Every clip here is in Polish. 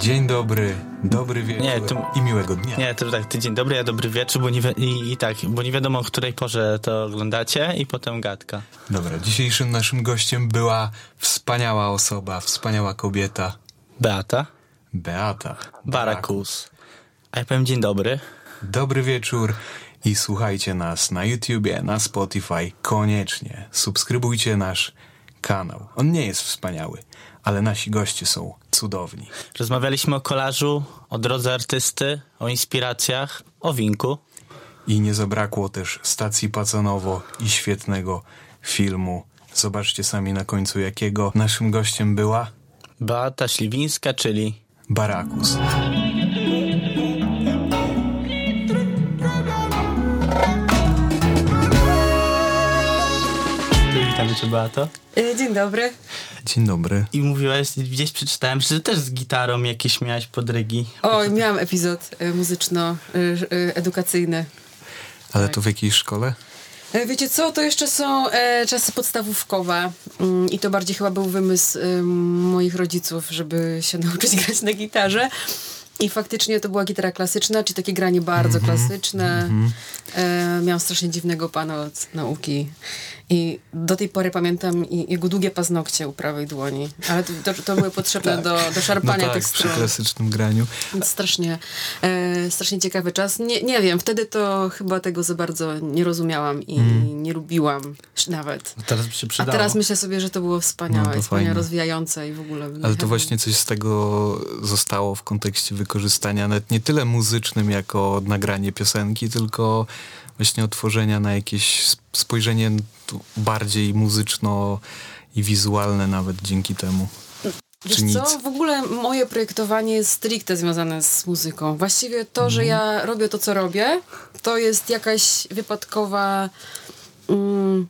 Dzień dobry, dobry wieczór Nie, i miłego dnia. Nie, to tak, ty dzień dobry, ja dobry wieczór, bo nie wi- i, i tak, bo nie wiadomo o której porze to oglądacie i potem gadka. Dobra, dzisiejszym naszym gościem była wspaniała osoba, wspaniała kobieta, Beata, Beata. Barakus. A ja powiem dzień dobry. Dobry wieczór i słuchajcie nas na YouTubie, na Spotify. Koniecznie subskrybujcie nasz kanał. On nie jest wspaniały, ale nasi goście są cudowni. Rozmawialiśmy o kolażu, o drodze artysty, o inspiracjach, o winku. I nie zabrakło też stacji Pacanowo i świetnego filmu. Zobaczcie sami na końcu jakiego. Naszym gościem była Beata Śliwińska, czyli Barakus. Witamy cię Beato. E, Dzień dobry. Dzień dobry. I mówiłaś, gdzieś przeczytałem, że też z gitarą jakieś miałaś podrygi. Oj, miałam epizod e, muzyczno-edukacyjny. Ale to w jakiej szkole? E, Wiecie co, to jeszcze są e, czasy podstawówkowe Mm, i to bardziej chyba był wymysł e, moich rodziców, żeby się nauczyć grać na gitarze. I faktycznie to była gitara klasyczna, czyli takie granie bardzo klasyczne. E, miałam strasznie dziwnego pana od nauki. I do tej pory pamiętam jego długie paznokcie u prawej dłoni. Ale to, to, były potrzebne do, do No szarpania tak, tych przy klasycznym graniu. Więc Strasznie, e, strasznie ciekawy czas. Nie, nie wiem, wtedy to chyba tego za bardzo nie rozumiałam i nie lubiłam nawet. Teraz by się A przydało. teraz myślę sobie, że to było wspaniałe, No to fajne. rozwijające i w ogóle. Ale to właśnie coś z tego zostało w kontekście wykorzystania nawet nie tyle muzycznym jako nagranie piosenki, tylko właśnie otworzenia na jakieś sp- spojrzenie bardziej muzyczno i wizualne nawet dzięki temu. Wiesz czy nic? co, w ogóle moje projektowanie jest stricte związane z muzyką. Właściwie to, Mhm. że ja robię to, co robię, to jest jakaś wypadkowa mm,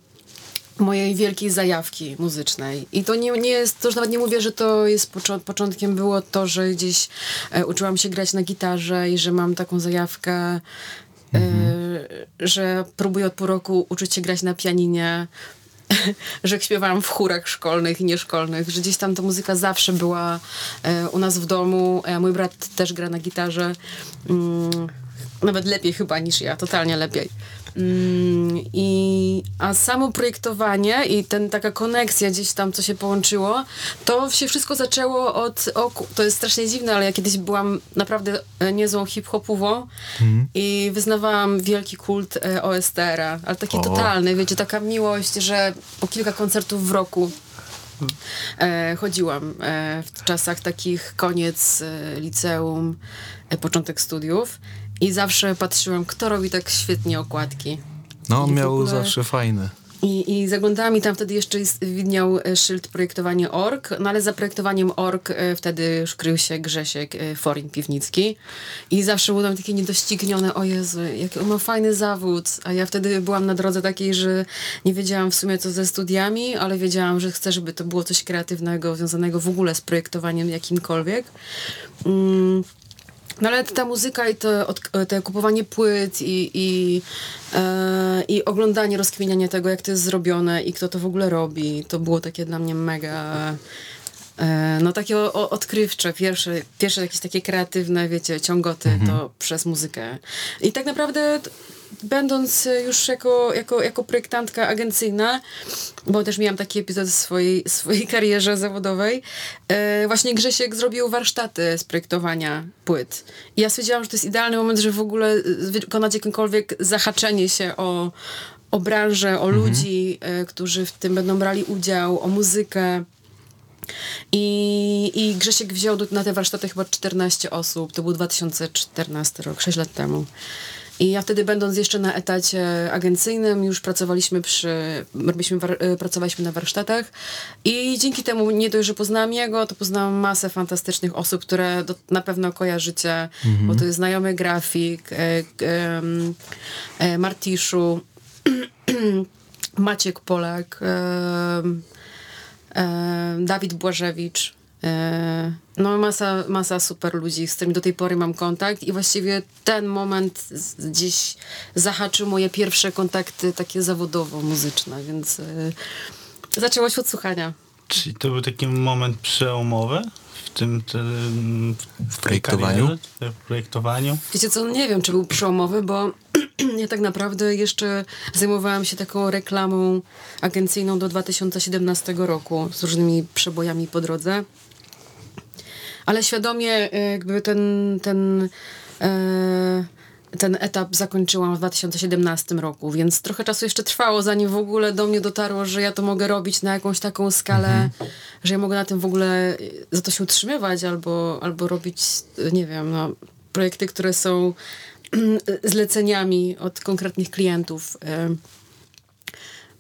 mojej wielkiej zajawki muzycznej. I to nie, nie jest, to już nawet nie mówię, że to jest począ- początkiem było to, że gdzieś e, uczyłam się grać na gitarze i że mam taką zajawkę, e, że próbuję od pół roku uczyć się grać na pianinie, że śpiewałam w chórach szkolnych i nieszkolnych, że gdzieś tam ta muzyka zawsze była e, u nas w domu. Mój brat też gra na gitarze. Mm, nawet lepiej chyba niż ja, totalnie lepiej. Mm, i, a samo projektowanie i ten taka koneksja gdzieś tam, co się połączyło, to się wszystko zaczęło od, o, ku- to jest strasznie dziwne, ale ja kiedyś byłam naprawdę e, niezłą hip-hopową i wyznawałam wielki kult e, OSTR-a, ale taki O. totalny, wiecie, taka miłość, że po kilka koncertów w roku e, chodziłam e, w czasach takich koniec e, liceum, e, początek studiów i zawsze patrzyłam, kto robi tak świetnie okładki. No on I miał ogóle- zawsze fajne. I, I zaglądałam i tam wtedy jeszcze jest- widniał e, szyld projektowanie org, no ale za projektowaniem org e, wtedy już krył się Grzesiek e, Forin Piwnicki i zawsze byłam takie niedoścignione, o Jezu, jaki on ma fajny zawód, a ja wtedy byłam na drodze takiej, że nie wiedziałam w sumie co ze studiami, ale wiedziałam, że chcę, żeby to było coś kreatywnego, związanego w ogóle z projektowaniem jakimkolwiek. Mm. No ale ta muzyka i to, od, te kupowanie płyt i, i, e, i oglądanie, rozkminianie tego, jak to jest zrobione i kto to w ogóle robi, to było takie dla mnie mega... E, no takie o, o, odkrywcze, pierwsze, pierwsze jakieś takie kreatywne, wiecie, ciągoty to przez muzykę. I tak naprawdę będąc e, już jako, jako, jako projektantka agencyjna, bo też miałam taki epizod w swojej, swojej karierze zawodowej, e, właśnie Grzesiek zrobił warsztaty z projektowania płyt. I ja stwierdziłam, że to jest idealny moment, żeby w ogóle e, wykonać jakiekolwiek zahaczenie się o, o branżę, o ludzi, e, którzy w tym będą brali udział, o muzykę. I, I Grzesiek wziął do, na te warsztaty chyba 14 osób. To był 2014 rok, 6 lat temu. I ja wtedy będąc jeszcze na etacie agencyjnym, już pracowaliśmy przy, robiliśmy, e, pracowaliśmy na warsztatach i dzięki temu nie dość, że poznałam jego, to poznałam masę fantastycznych osób, które do, na pewno kojarzycie, bo to jest znajomy grafik, e, em, e, Martiszu, Maciek Polak, e, Dawid Błażewicz. E, no masa, masa super ludzi, z którymi do tej pory mam kontakt i właściwie ten moment gdzieś zahaczył moje pierwsze kontakty takie zawodowo-muzyczne, więc e, zaczęło się od słuchania. Czyli to był taki moment przełomowy w tym, tym w projektowaniu? Karierze, w projektowaniu? Wiecie co, nie wiem, czy był przełomowy, bo ja tak naprawdę jeszcze zajmowałam się taką reklamą agencyjną do 2017 roku z różnymi przebojami po drodze. Ale świadomie e, jakby ten, ten, e, ten etap zakończyłam w 2017 roku, więc trochę czasu jeszcze trwało, zanim w ogóle do mnie dotarło, że ja to mogę robić na jakąś taką skalę, że ja mogę na tym w ogóle za to się utrzymywać albo, albo robić, nie wiem, no, projekty, które są zleceniami od konkretnych klientów. E,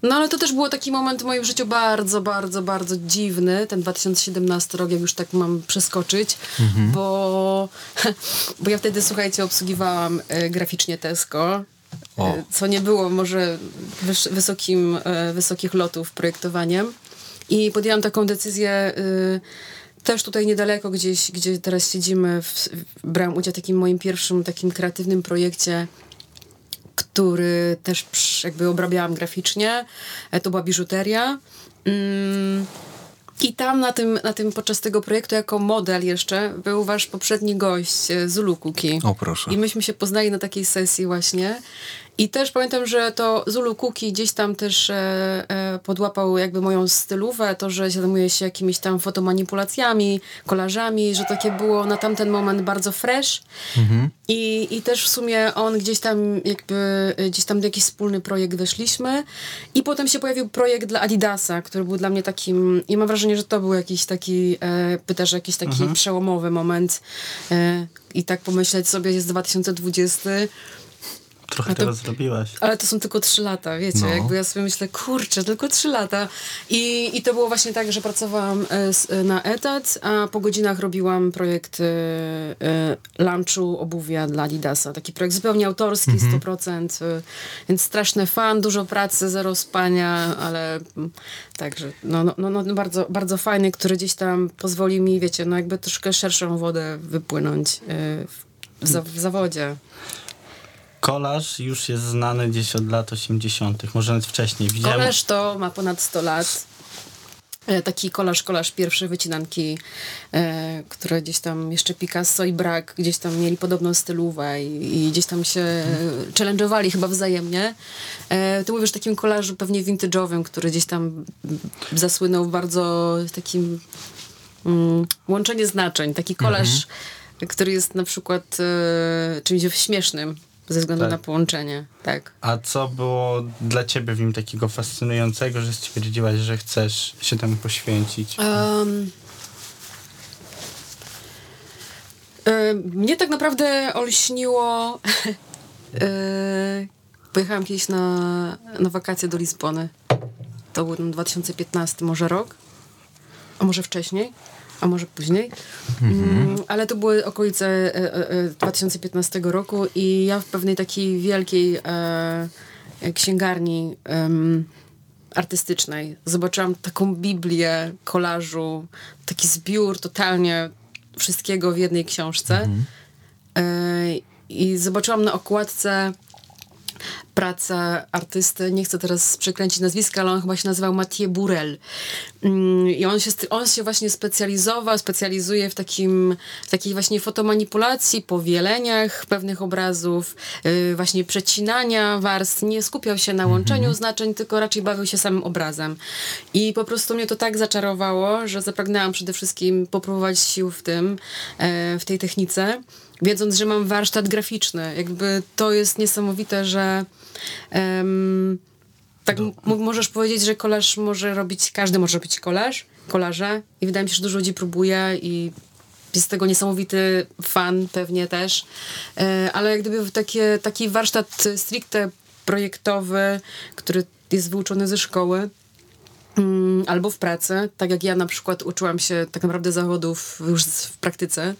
no ale to też było taki moment w moim życiu bardzo, bardzo, bardzo dziwny, ten 2017 rok, jak już tak mam przeskoczyć, bo, bo ja wtedy, słuchajcie, obsługiwałam e, graficznie Tesco, O. e, co nie było może wys wysokim, e, wysokich lotów projektowaniem. I podjęłam taką decyzję y, też tutaj niedaleko, gdzieś, gdzie teraz siedzimy, w, brałam udział w takim moim pierwszym takim kreatywnym projekcie, który też jakby obrabiałam graficznie. E, To była biżuteria. Mm, I tam na tym, na tym podczas tego projektu jako model jeszcze był wasz poprzedni gość, e, Zulu Cookie. O, proszę. I myśmy się poznali na takiej sesji właśnie. I też pamiętam, że to Zulu Cookie gdzieś tam też e, e, podłapał jakby moją stylówę, to, że zajmuje się jakimiś tam fotomanipulacjami, kolażami, że takie było na tamten moment bardzo fresh. I, I też w sumie on gdzieś tam jakby, e, gdzieś tam do jakiś wspólny projekt weszliśmy. I potem się pojawił projekt dla Adidasa, który był dla mnie takim, i mam wrażenie, że to był jakiś taki, e, pytasz, jakiś taki przełomowy moment. E, I tak pomyśleć sobie, jest 2020, Trochę to- tego zrobiłaś. ale to są tylko trzy lata, wiecie, No. jakby ja sobie myślę, kurczę, tylko trzy lata. I, I to było właśnie tak, że pracowałam e, e, na etat, a po godzinach robiłam projekt e, e, lunchu obuwia dla Adidasa. Taki projekt zupełnie autorski, 100%, e, więc straszny fan, dużo pracy, zero spania, ale mm, także, no, no, no, no bardzo, bardzo fajny, który gdzieś tam pozwoli mi, wiecie, no jakby troszkę szerszą wodę wypłynąć w, za, w zawodzie. Kolaż już jest znany gdzieś od lat 80., może nawet wcześniej. Widziałem, Kolarz to ma ponad 100 lat. E, Taki kolarz, kolarz pierwszy wycinanki, e, które gdzieś tam jeszcze Picasso i Brak gdzieś tam mieli podobną stylówę i, i gdzieś tam się challenge'owali chyba wzajemnie. E, ty mówisz o takim kolarzu pewnie vintage'owym, który gdzieś tam zasłynął bardzo takim mm, łączenie znaczeń. Taki kolarz, który jest na przykład e, czymś śmiesznym ze względu Tak. na połączenie. Tak. A co było dla ciebie w nim takiego fascynującego, że stwierdziłaś, że chcesz się temu poświęcić? Um, e, mnie tak naprawdę olśniło. e, pojechałam kiedyś na, na wakacje do Lizbony. To był ten 2015 może rok, a może wcześniej, a może później. Mm, ale to były okolice e, e, e, 2015 roku i ja w pewnej takiej wielkiej e, księgarni artystycznej. Zobaczyłam taką Biblię kolażu, taki zbiór totalnie wszystkiego w jednej książce. E, I zobaczyłam na okładce pracę artysty, nie chcę teraz przekręcić nazwiska, ale on chyba się nazywał Mathieu Burel. Mm, I on się, on się właśnie specjalizował, specjalizuje w, takim, w takiej właśnie fotomanipulacji, powieleniach pewnych obrazów, yy, właśnie przecinania warstw. Nie skupiał się na łączeniu znaczeń, tylko raczej bawił się samym obrazem. I po prostu mnie to tak zaczarowało, że zapragnęłam przede wszystkim popróbować sił w tym, e, w tej technice wiedząc, że mam warsztat graficzny. Jakby to jest niesamowite, że em, tak możesz powiedzieć, że kolaż może robić, każdy może robić kolaż, kolarze i wydaje mi się, że dużo ludzi próbuje i jest tego niesamowity fan pewnie też, e, ale jak gdyby takie, taki warsztat stricte projektowy, który jest wyuczony ze szkoły, albo w pracy, tak jak ja na przykład uczyłam się tak naprawdę zawodów już w praktyce,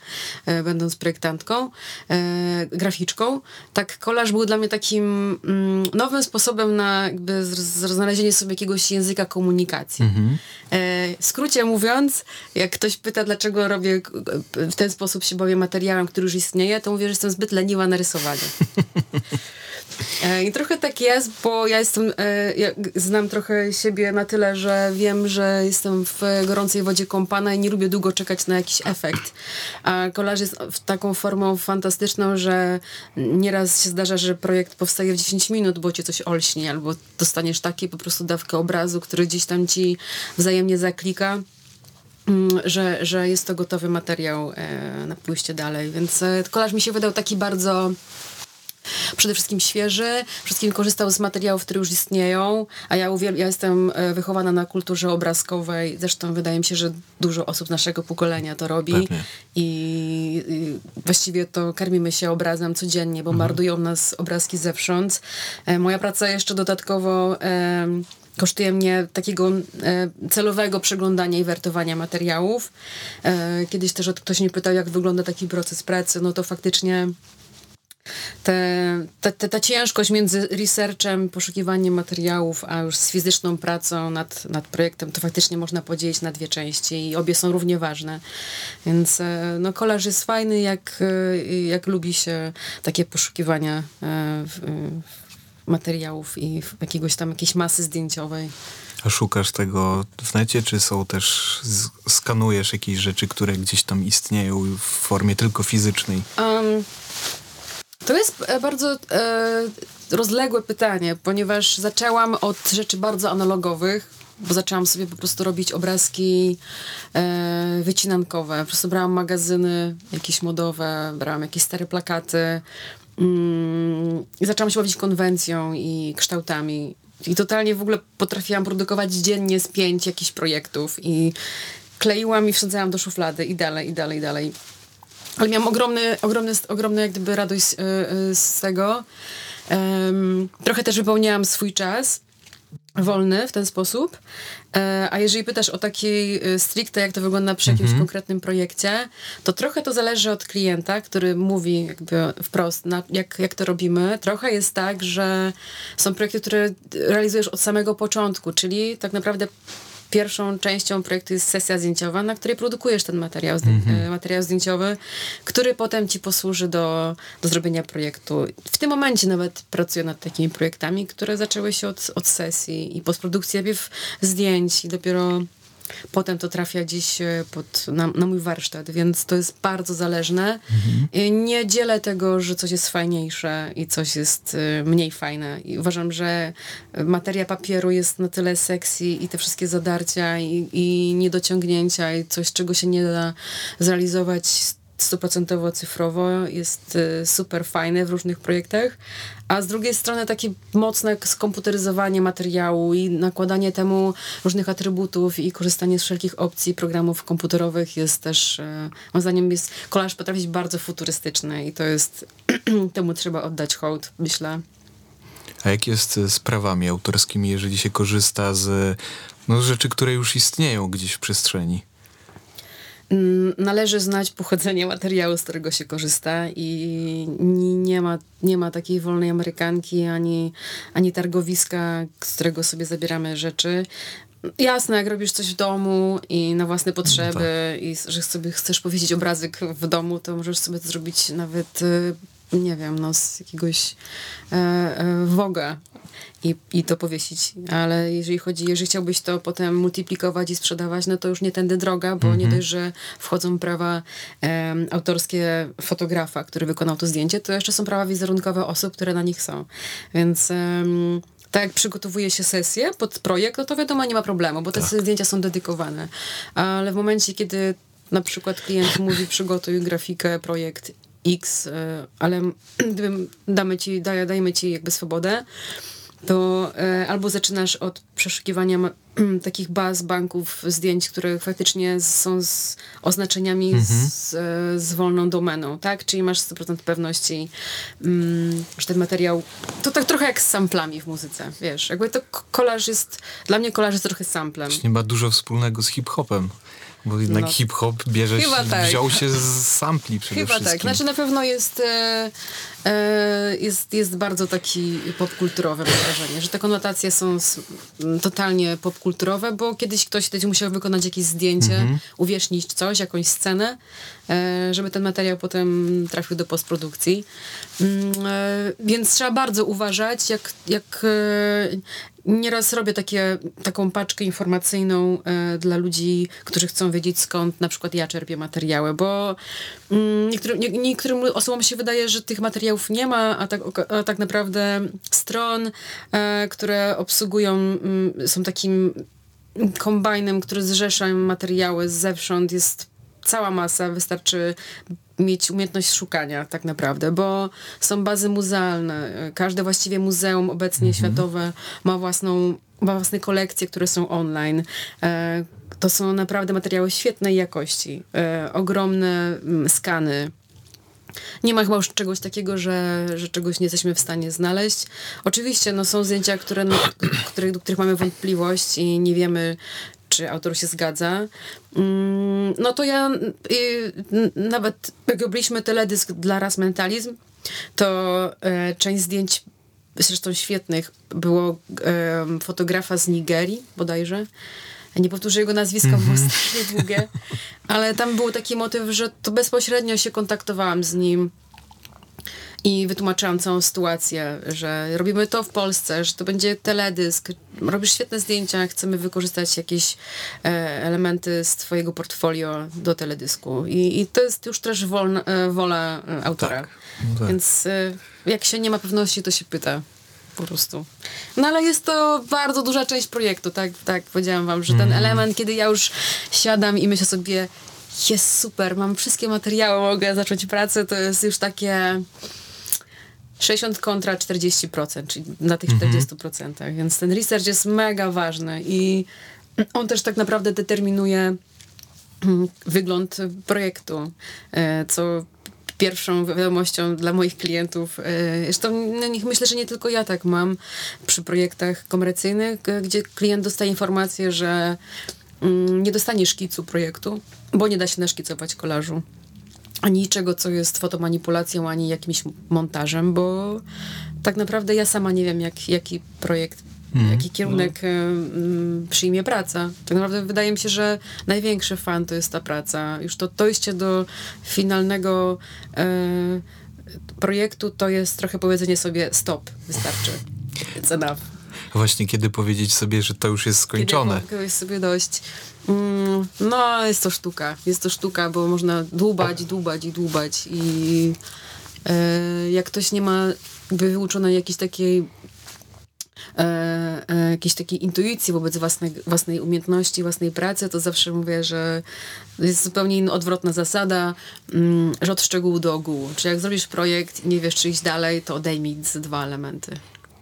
e, będąc projektantką, e, graficzką, tak kolaż był dla mnie takim mm, nowym sposobem na jakby znalezienie sobie jakiegoś języka komunikacji. E, w skrócie mówiąc, jak ktoś pyta, dlaczego robię w ten sposób się bawię materiałem, który już istnieje, to mówię, że jestem zbyt leniwa na rysowanie. E, I trochę tak jest, bo ja jestem, e, ja znam trochę siebie na tyle, że wiem, że jestem w gorącej wodzie kąpana i nie lubię długo czekać na jakiś efekt. A kolaż jest taką formą fantastyczną, że nieraz się zdarza, że projekt powstaje w 10 minut, bo cię coś olśni, albo dostaniesz taki po prostu dawkę obrazu, który gdzieś tam ci wzajemnie zaklika mm, że, że jest to gotowy materiał e, na pójście dalej. Więc kolaż mi się wydał taki bardzo przede wszystkim świeży, przede wszystkim korzystał z materiałów, które już istnieją, a ja, uwiel- ja jestem e, wychowana na kulturze obrazkowej, zresztą wydaje mi się, że dużo osób z naszego pokolenia to robi i, i właściwie to karmimy się obrazem codziennie, bombardują nas obrazki zewsząd. E, moja praca jeszcze dodatkowo e, kosztuje mnie takiego e, celowego przeglądania i wertowania materiałów. E, kiedyś też ktoś mnie pytał, jak wygląda taki proces pracy, no to faktycznie te, te, te, ta ciężkość między researchem, poszukiwaniem materiałów, a już z fizyczną pracą nad, nad projektem, to faktycznie można podzielić na dwie części i obie są równie ważne. Więc e, no, kolaż jest fajny, jak, e, jak lubi się takie poszukiwania e, w- w materiałów i jakiegoś tam jakiejś masy zdjęciowej. A szukasz tego w necie, czy są też, skanujesz jakieś rzeczy, które gdzieś tam istnieją w formie tylko fizycznej? Um, to jest e, bardzo e, rozległe pytanie, ponieważ zaczęłam od rzeczy bardzo analogowych, bo zaczęłam sobie po prostu robić obrazki e, wycinankowe. Po prostu brałam magazyny jakieś modowe, brałam jakieś stare plakaty mm, i zaczęłam się bawić konwencją i kształtami. I totalnie w ogóle potrafiłam produkować dziennie z pięć jakichś projektów i kleiłam i wsadzałam do szuflady i dalej, i dalej, i dalej. Ale miałam ogromny, ogromny, ogromny jak gdyby radość y, y, z tego. Em, trochę też wypełniałam swój czas wolny w ten sposób. E, a jeżeli pytasz o takiej y, stricte, jak to wygląda przy jakimś konkretnym projekcie, to trochę to zależy od klienta, który mówi jakby wprost, na, jak, jak to robimy. Trochę jest tak, że są projekty, które realizujesz od samego początku, czyli tak naprawdę pierwszą częścią projektu jest sesja zdjęciowa, na której produkujesz ten materiał, zdję- e, materiał zdjęciowy, który potem ci posłuży do, do zrobienia projektu. W tym momencie nawet pracuję nad takimi projektami, które zaczęły się od, od sesji i postprodukcji najpierw zdjęć i dopiero potem to trafia gdzieś e, pod, na, na mój warsztat, więc to jest bardzo zależne. I Nie dzielę tego, że coś jest fajniejsze i coś jest e, mniej fajne. I uważam, że materia papieru jest na tyle sexy i te wszystkie zadarcia i, i niedociągnięcia i coś, czego się nie da zrealizować stuprocentowo cyfrowo jest e, super fajne w różnych projektach, a z drugiej strony takie mocne skomputeryzowanie materiału i nakładanie temu różnych atrybutów i korzystanie z wszelkich opcji programów komputerowych jest też, e, moim zdaniem jest, kolaż potrafi być bardzo futurystyczny i to jest, temu trzeba oddać hołd, myślę. A jak jest z prawami autorskimi, jeżeli się korzysta z no, rzeczy, które już istnieją gdzieś w przestrzeni? Mm, Należy znać pochodzenie materiału, z którego się korzysta i ni- nie ma, nie ma takiej wolnej amerykanki ani, ani targowiska, z którego sobie zabieramy rzeczy. Jasne, jak robisz coś w domu i na własne potrzeby i s- że sobie chcesz powiedzieć obrazek w domu, to możesz sobie to zrobić nawet, y, nie wiem, no z jakiegoś e, e, woga i, i to powiesić. Ale jeżeli chodzi, jeżeli chciałbyś to potem multiplikować i sprzedawać, no to już nie tędy droga, bo nie dość, że wchodzą prawa autorskie fotografa, który wykonał to zdjęcie, to jeszcze są prawa wizerunkowe osób, które na nich są. Więc tak jak przygotowuje się sesję pod projekt, no to wiadomo, nie ma problemu, bo te zdjęcia są dedykowane. Ale w momencie, kiedy na przykład klient mówi przygotuj grafikę, projekt X, y, ale gdybym damy ci, daj, dajmy ci jakby swobodę, to e, albo zaczynasz od przeszukiwania takich baz, banków, zdjęć, które faktycznie są z oznaczeniami z, e, z wolną domeną, tak? Czyli masz 100% pewności, mm, że ten materiał, to tak trochę jak z samplami w muzyce, wiesz, jakby to kolaż jest, dla mnie kolaż jest trochę samplem. Nie ma dużo wspólnego z hip-hopem. Bo jednak No. hip-hop bierze, Chyba tak. wziął się z sampli przede Chyba wszystkim. tak. Znaczy na pewno jest, e, e, jest, jest bardzo taki popkulturowy, mam wrażenie, że te konotacje są totalnie popkulturowe, bo kiedyś ktoś będzie musiał wykonać jakieś zdjęcie, Mhm. uwiecznić coś, jakąś scenę, e, żeby ten materiał potem trafił do postprodukcji. Mm, e, Więc trzeba bardzo uważać, jak, jak e, Nieraz robię takie, taką paczkę informacyjną e, dla ludzi, którzy chcą wiedzieć skąd na przykład ja czerpię materiały, bo mm, niektórym, nie, niektórym osobom się wydaje, że tych materiałów nie ma, a tak, a tak naprawdę stron, e, które obsługują, mm, są takim kombajnem, który zrzesza materiały zewsząd, jest cała masa, wystarczy mieć umiejętność szukania tak naprawdę, bo są bazy muzealne. Każde właściwie muzeum obecnie światowe ma własną, ma własne kolekcje, które są online. E, to są naprawdę materiały świetnej jakości. E, ogromne mm, skany. Nie ma chyba już czegoś takiego, że, że czegoś nie jesteśmy w stanie znaleźć. Oczywiście no, są zdjęcia, które, no, do których mamy wątpliwość i nie wiemy, czy autor się zgadza. Mm, No to ja y, nawet jak robiliśmy teledysk dla Raz Mentalizm, to e, część zdjęć zresztą świetnych było fotografa z Nigerii bodajże. Nie powtórzę jego nazwiska, bo było strasznie długie, ale tam był taki motyw, że to bezpośrednio się kontaktowałam z nim i wytłumaczyłam całą sytuację, że robimy to w Polsce, że to będzie teledysk, robisz świetne zdjęcia, chcemy wykorzystać jakieś e, elementy z twojego portfolio do teledysku. I, i to jest już też wolna, e, wola e, autora. Tak. Tak. Więc jak się nie ma pewności, to się pyta. Po prostu. No ale jest to bardzo duża część projektu, tak, tak powiedziałam wam, że ten Mhm. element, kiedy ja już siadam i myślę sobie, jest super, mam wszystkie materiały, mogę zacząć pracę, to jest już takie 60 kontra 40%, czyli na tych 40%. Więc ten research jest mega ważny i on też tak naprawdę determinuje mm, wygląd projektu, e, co pierwszą wiadomością dla moich klientów. e, Zresztą no, nie- myślę, że nie tylko ja tak mam przy projektach komercyjnych, gdzie klient dostaje informację, że mm, nie dostanie szkicu projektu, bo nie da się naszkicować kolażu ani niczego, co jest fotomanipulacją, ani jakimś montażem, bo tak naprawdę ja sama nie wiem, jak, jaki projekt, jaki kierunek mm, przyjmie praca. Tak naprawdę wydaje mi się, że największy fan to jest ta praca. Już to dojście do finalnego e, projektu to jest trochę powiedzenie sobie stop, wystarczy. It's enough. Właśnie kiedy powiedzieć sobie, że to już jest skończone. Kiedy sobie dość. Mm, no, jest to sztuka. Jest to sztuka, bo można dłubać, dłubać i dłubać. I e, jak ktoś nie ma wyuczonej jakiejś takiej e, e, jakiejś takiej intuicji wobec własnej, własnej umiejętności, własnej pracy, to zawsze mówię, że jest zupełnie inna, odwrotna zasada, mm, że od szczegółu do ogółu. Czyli jak zrobisz projekt i nie wiesz, czy iść dalej, to odejmij dwa elementy.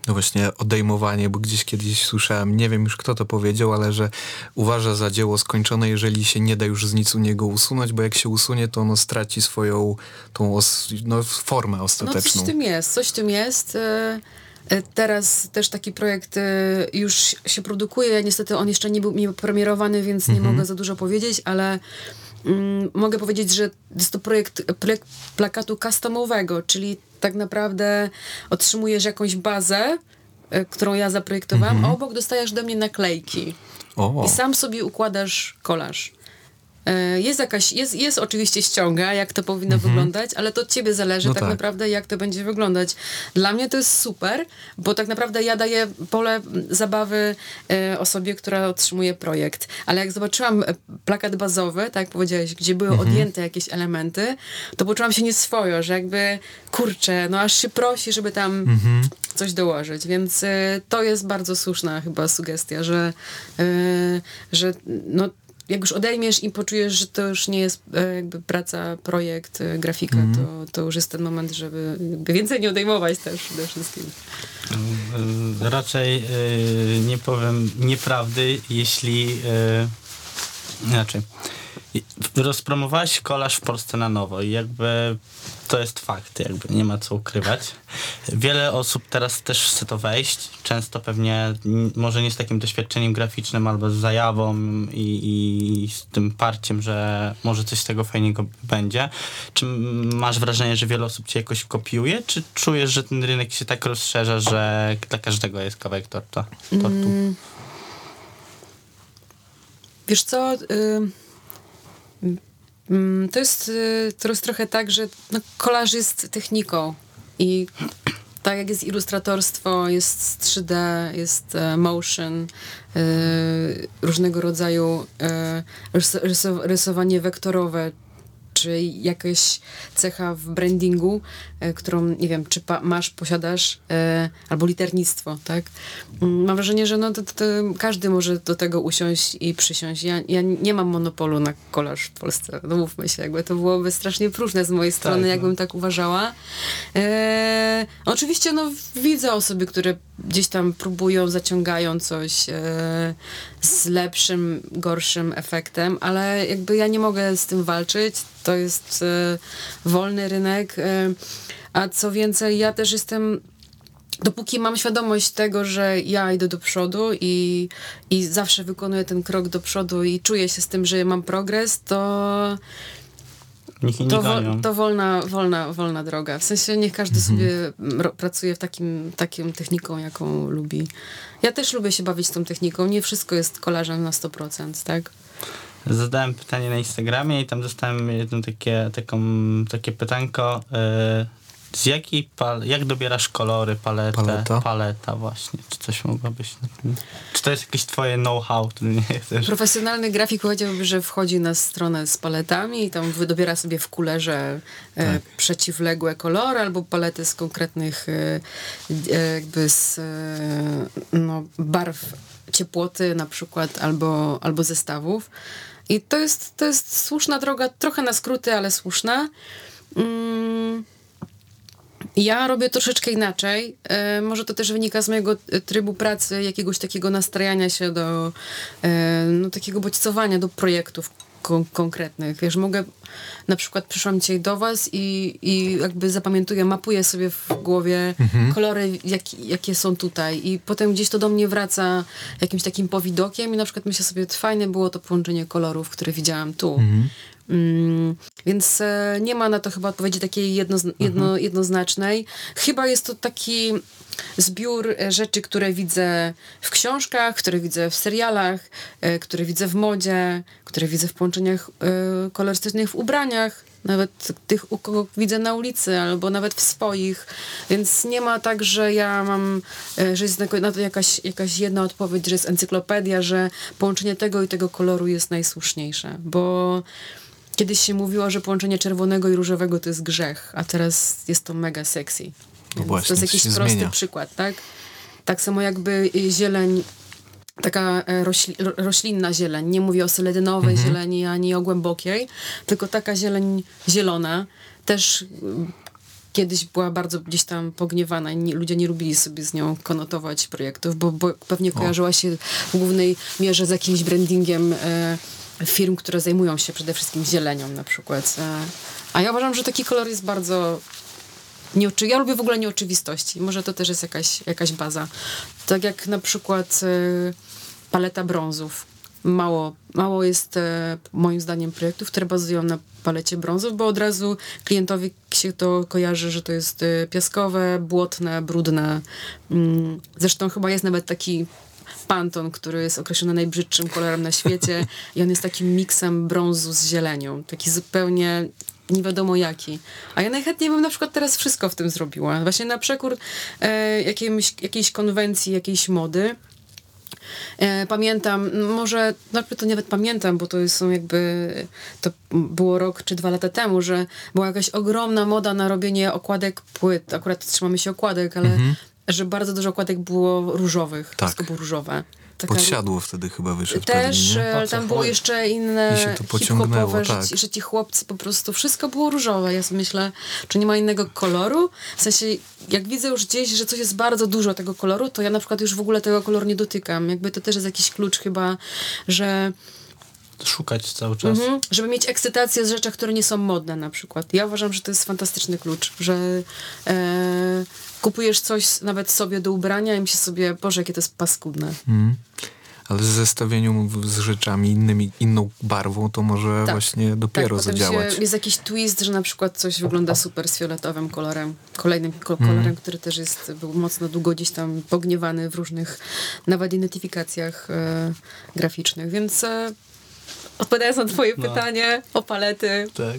No właśnie odejmowanie, bo gdzieś kiedyś słyszałem, nie wiem już kto to powiedział, ale że uważa za dzieło skończone, jeżeli się nie da już z nic u niego usunąć, bo jak się usunie, to ono straci swoją tą os, no, formę No ostateczną. coś w tym jest, coś w tym jest. E, e, Teraz też taki projekt e, już się produkuje. Niestety on jeszcze nie był był premierowany, więc nie mogę za dużo powiedzieć, ale mm, mogę powiedzieć, że jest to projekt plakatu customowego, czyli tak naprawdę otrzymujesz jakąś bazę, e, którą ja zaprojektowałam, a obok dostajesz do mnie naklejki. O, I sam sobie układasz kolaż. E, Jest jakaś, jest, jest oczywiście ściąga, jak to powinno wyglądać, ale to od ciebie zależy No tak, tak. naprawdę, jak to będzie wyglądać. Dla mnie to jest super, bo tak naprawdę ja daję pole zabawy e, osobie, która otrzymuje projekt. Ale jak zobaczyłam e, plakat bazowy, tak jak powiedziałeś, gdzie były odjęte jakieś elementy, to poczułam się nieswojo, że jakby, kurczę, no aż się prosi, żeby tam coś dołożyć, więc to jest bardzo słuszna chyba sugestia, że, że no, jak już odejmiesz i poczujesz, że to już nie jest e, jakby praca, projekt, e, grafika, to, to już jest ten moment, żeby więcej nie odejmować też przede wszystkim. Y, Raczej y, nie powiem nieprawdy, jeśli y, inaczej. I Rozpromowałeś kolaż w Polsce na nowo i jakby to jest fakt, jakby nie ma co ukrywać. Wiele osób teraz też chce to wejść, często pewnie może nie z takim doświadczeniem graficznym albo z zajawą i, i z tym parciem, że może coś z tego fajnego będzie. Czy masz wrażenie, że wiele osób cię jakoś kopiuje, czy czujesz, że ten rynek się tak rozszerza, że dla każdego jest kawałek torta, tortu? Wiesz co, y, mm, to jest, y, to jest trochę tak, że no, kolaż jest techniką i tak jak jest ilustratorstwo, jest 3D, jest e, motion, e, różnego rodzaju e, rys- ryso- rysowanie wektorowe, czy jakaś cecha w brandingu, e, którą, nie wiem, czy masz, posiadasz, e, albo liternictwo, tak? Mm, Mam wrażenie, że no, to, to, każdy może do tego usiąść i przysiąść. Ja, ja nie mam monopolu na kolaż w Polsce, no mówmy się, jakby to byłoby strasznie próżne z mojej strony, no. jakbym tak uważała. E, oczywiście, no, widzę osoby, które gdzieś tam próbują, zaciągają coś e, z lepszym, gorszym efektem, ale jakby ja nie mogę z tym walczyć. To jest e, wolny rynek. E, a co więcej, ja też jestem dopóki mam świadomość tego, że ja idę do przodu i, i zawsze wykonuję ten krok do przodu i czuję się z tym, że mam progres, to, to, wo, to wolna, wolna, wolna droga. W sensie niech każdy sobie ro, pracuje w takim, takim techniką, jaką lubi. Ja też lubię się bawić tą techniką. Nie wszystko jest kolarzem na 100%, tak? Zadałem pytanie na Instagramie i tam dostałem jedno takie, taką, takie pytanko. y, z jakiej pal- jak dobierasz kolory, paletę? Paleta. Paleta właśnie. Czy coś mogłabyś... Czy to jest jakieś twoje know-how, który nie chcesz? Profesjonalny grafik powiedziałby, że wchodzi na stronę z paletami i tam dobiera sobie w kulerze e, Tak. przeciwległe kolory albo palety z konkretnych e, e, jakby z e, no, barw ciepłoty na przykład albo, albo zestawów. I to jest, to jest słuszna droga, trochę na skróty, ale słuszna. Mm. Ja robię troszeczkę inaczej. E, może to też wynika z mojego e, trybu pracy, jakiegoś takiego nastrajania się do e, no, takiego bodźcowania do projektów kon- konkretnych. Wiesz, mogę, na przykład przyszłam dzisiaj do was i, i jakby zapamiętuję, mapuję sobie w głowie kolory, jak, jakie są tutaj i potem gdzieś to do mnie wraca jakimś takim powidokiem i na przykład myślę sobie, fajne było to połączenie kolorów, które widziałam tu. Mm, więc e, nie ma na to chyba odpowiedzi takiej jednozna- jedno, jednoznacznej. Chyba jest to taki zbiór e, rzeczy, które widzę w książkach, które widzę w serialach, e, które widzę w modzie, które widzę w połączeniach kolorystycznych w ubraniach. Nawet tych, u kogo widzę na ulicy, albo nawet w swoich. Więc nie ma tak, że ja mam, że jest na- na to jakaś, jakaś jedna odpowiedź, że jest encyklopedia, że połączenie tego i tego koloru jest najsłuszniejsze. Bo Kiedyś się mówiło, że połączenie czerwonego i różowego to jest grzech, a teraz jest to mega sexy. Więc właśnie, to jest jakiś prosty zmienia. przykład, tak? Tak samo jakby y, zieleń, taka e, rośli, ro- roślinna zieleń. Nie mówię o seledynowej Mhm. zieleni ani o głębokiej, tylko taka zieleń zielona też mm, kiedyś była bardzo gdzieś tam pogniewana i ludzie nie lubili sobie z nią konotować projektów, bo, bo pewnie kojarzyła się w głównej mierze z jakimś brandingiem e, firm, które zajmują się przede wszystkim zielenią na przykład. E, a ja uważam, że taki kolor jest bardzo Nieoczy... Ja lubię w ogóle nieoczywistości. Może to też jest jakaś, jakaś baza. Tak jak na przykład e, paleta brązów. Mało, mało jest e, moim zdaniem projektów, które bazują na palecie brązów, bo od razu klientowi się to kojarzy, że to jest piaskowe, błotne, brudne. Mm, zresztą chyba jest nawet taki Panton, który jest określony najbrzydszym kolorem na świecie i on jest takim miksem brązu z zielenią. Taki zupełnie nie wiadomo jaki. A ja najchętniej bym na przykład teraz wszystko w tym zrobiła. Właśnie na przekór e, jakimś, jakiejś konwencji, jakiejś mody. E, pamiętam, może, znaczy to nawet pamiętam, bo to są jakby, to było rok czy dwa lata temu, że była jakaś ogromna moda na robienie okładek płyt. Akurat trzymamy się okładek, ale że bardzo dużo okładek było różowych. Tak. Wszystko było różowe. Taka- Podsiadło wtedy chyba wyszedł też, pewnie, nie? e, ale tam było jeszcze inne I się to pociągnęło, hip-hopowe, że, tak. ci, że ci chłopcy po prostu, wszystko było różowe. Ja sobie myślę, czy nie ma innego koloru? W sensie, jak widzę już gdzieś, że coś jest bardzo dużo tego koloru, to ja na przykład już w ogóle tego koloru nie dotykam. Jakby to też jest jakiś klucz chyba, że szukać cały czas. Mhm. Żeby mieć ekscytację z rzeczach, które nie są modne na przykład. Ja uważam, że to jest fantastyczny klucz, że e, kupujesz coś nawet sobie do ubrania i myślisz sobie, Boże, jakie to jest paskudne. Mhm. Ale w zestawieniu z rzeczami innymi, inną barwą, to może Tak. właśnie dopiero tak, zadziałać. Się, jest jakiś twist, że na przykład coś wygląda super z fioletowym kolorem. Kolejnym ko- kolorem, Mhm. który też jest, był mocno długo gdzieś tam pogniewany w różnych nawet identyfikacjach e, graficznych. Więc e, odpowiadając na twoje No. pytanie o palety, Tak.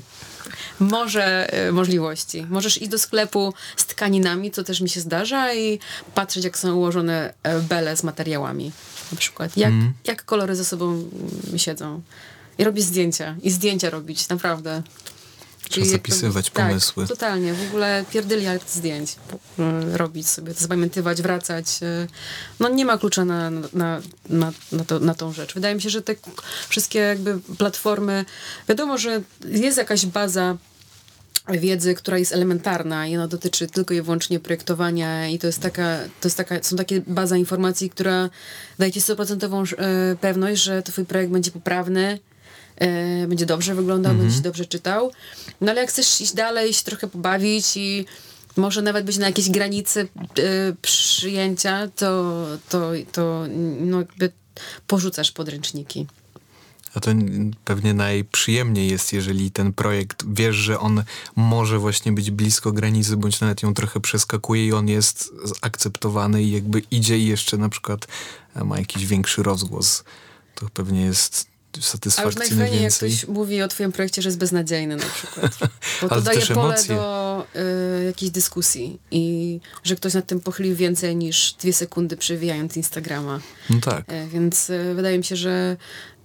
Może e, możliwości. Możesz iść do sklepu z tkaninami, co też mi się zdarza, i patrzeć, jak są ułożone e, bele z materiałami. Na przykład, jak, Mhm. jak kolory ze sobą mm, siedzą. I robić zdjęcia. I zdjęcia robić, naprawdę. Trzeba jak zapisywać robić- pomysły. Tak, totalnie. W ogóle pierdyliard zdjęć e, robić sobie, to zapamiętywać, wracać. e. No nie ma klucza na, na, na, na, to, na tą rzecz. Wydaje mi się, że te wszystkie jakby platformy, wiadomo, że jest jakaś baza wiedzy, która jest elementarna i ona dotyczy tylko i wyłącznie projektowania i to jest taka, to jest taka, są takie baza informacji, która daje ci 100% e, pewność, że twój projekt będzie poprawny, e, będzie dobrze wyglądał, będzie się dobrze czytał. No ale jak chcesz iść dalej, się trochę pobawić i może nawet być na jakiejś granicy e, przyjęcia, to, to, to no jakby porzucasz podręczniki. A to pewnie najprzyjemniej jest, jeżeli ten projekt wiesz, że on może właśnie być blisko granicy, bądź nawet ją trochę przeskakuje i on jest akceptowany i jakby idzie i jeszcze na przykład e, ma jakiś większy rozgłos. To pewnie jest satysfakcji najfajniej, jak najwięcej. ktoś mówi o twoim projekcie, że jest beznadziejny na przykład. Bo to daje pole emocje. do y, jakiejś dyskusji i że ktoś nad tym pochylił więcej niż dwie sekundy przewijając Instagrama. No tak. E, Więc e, wydaje mi się, że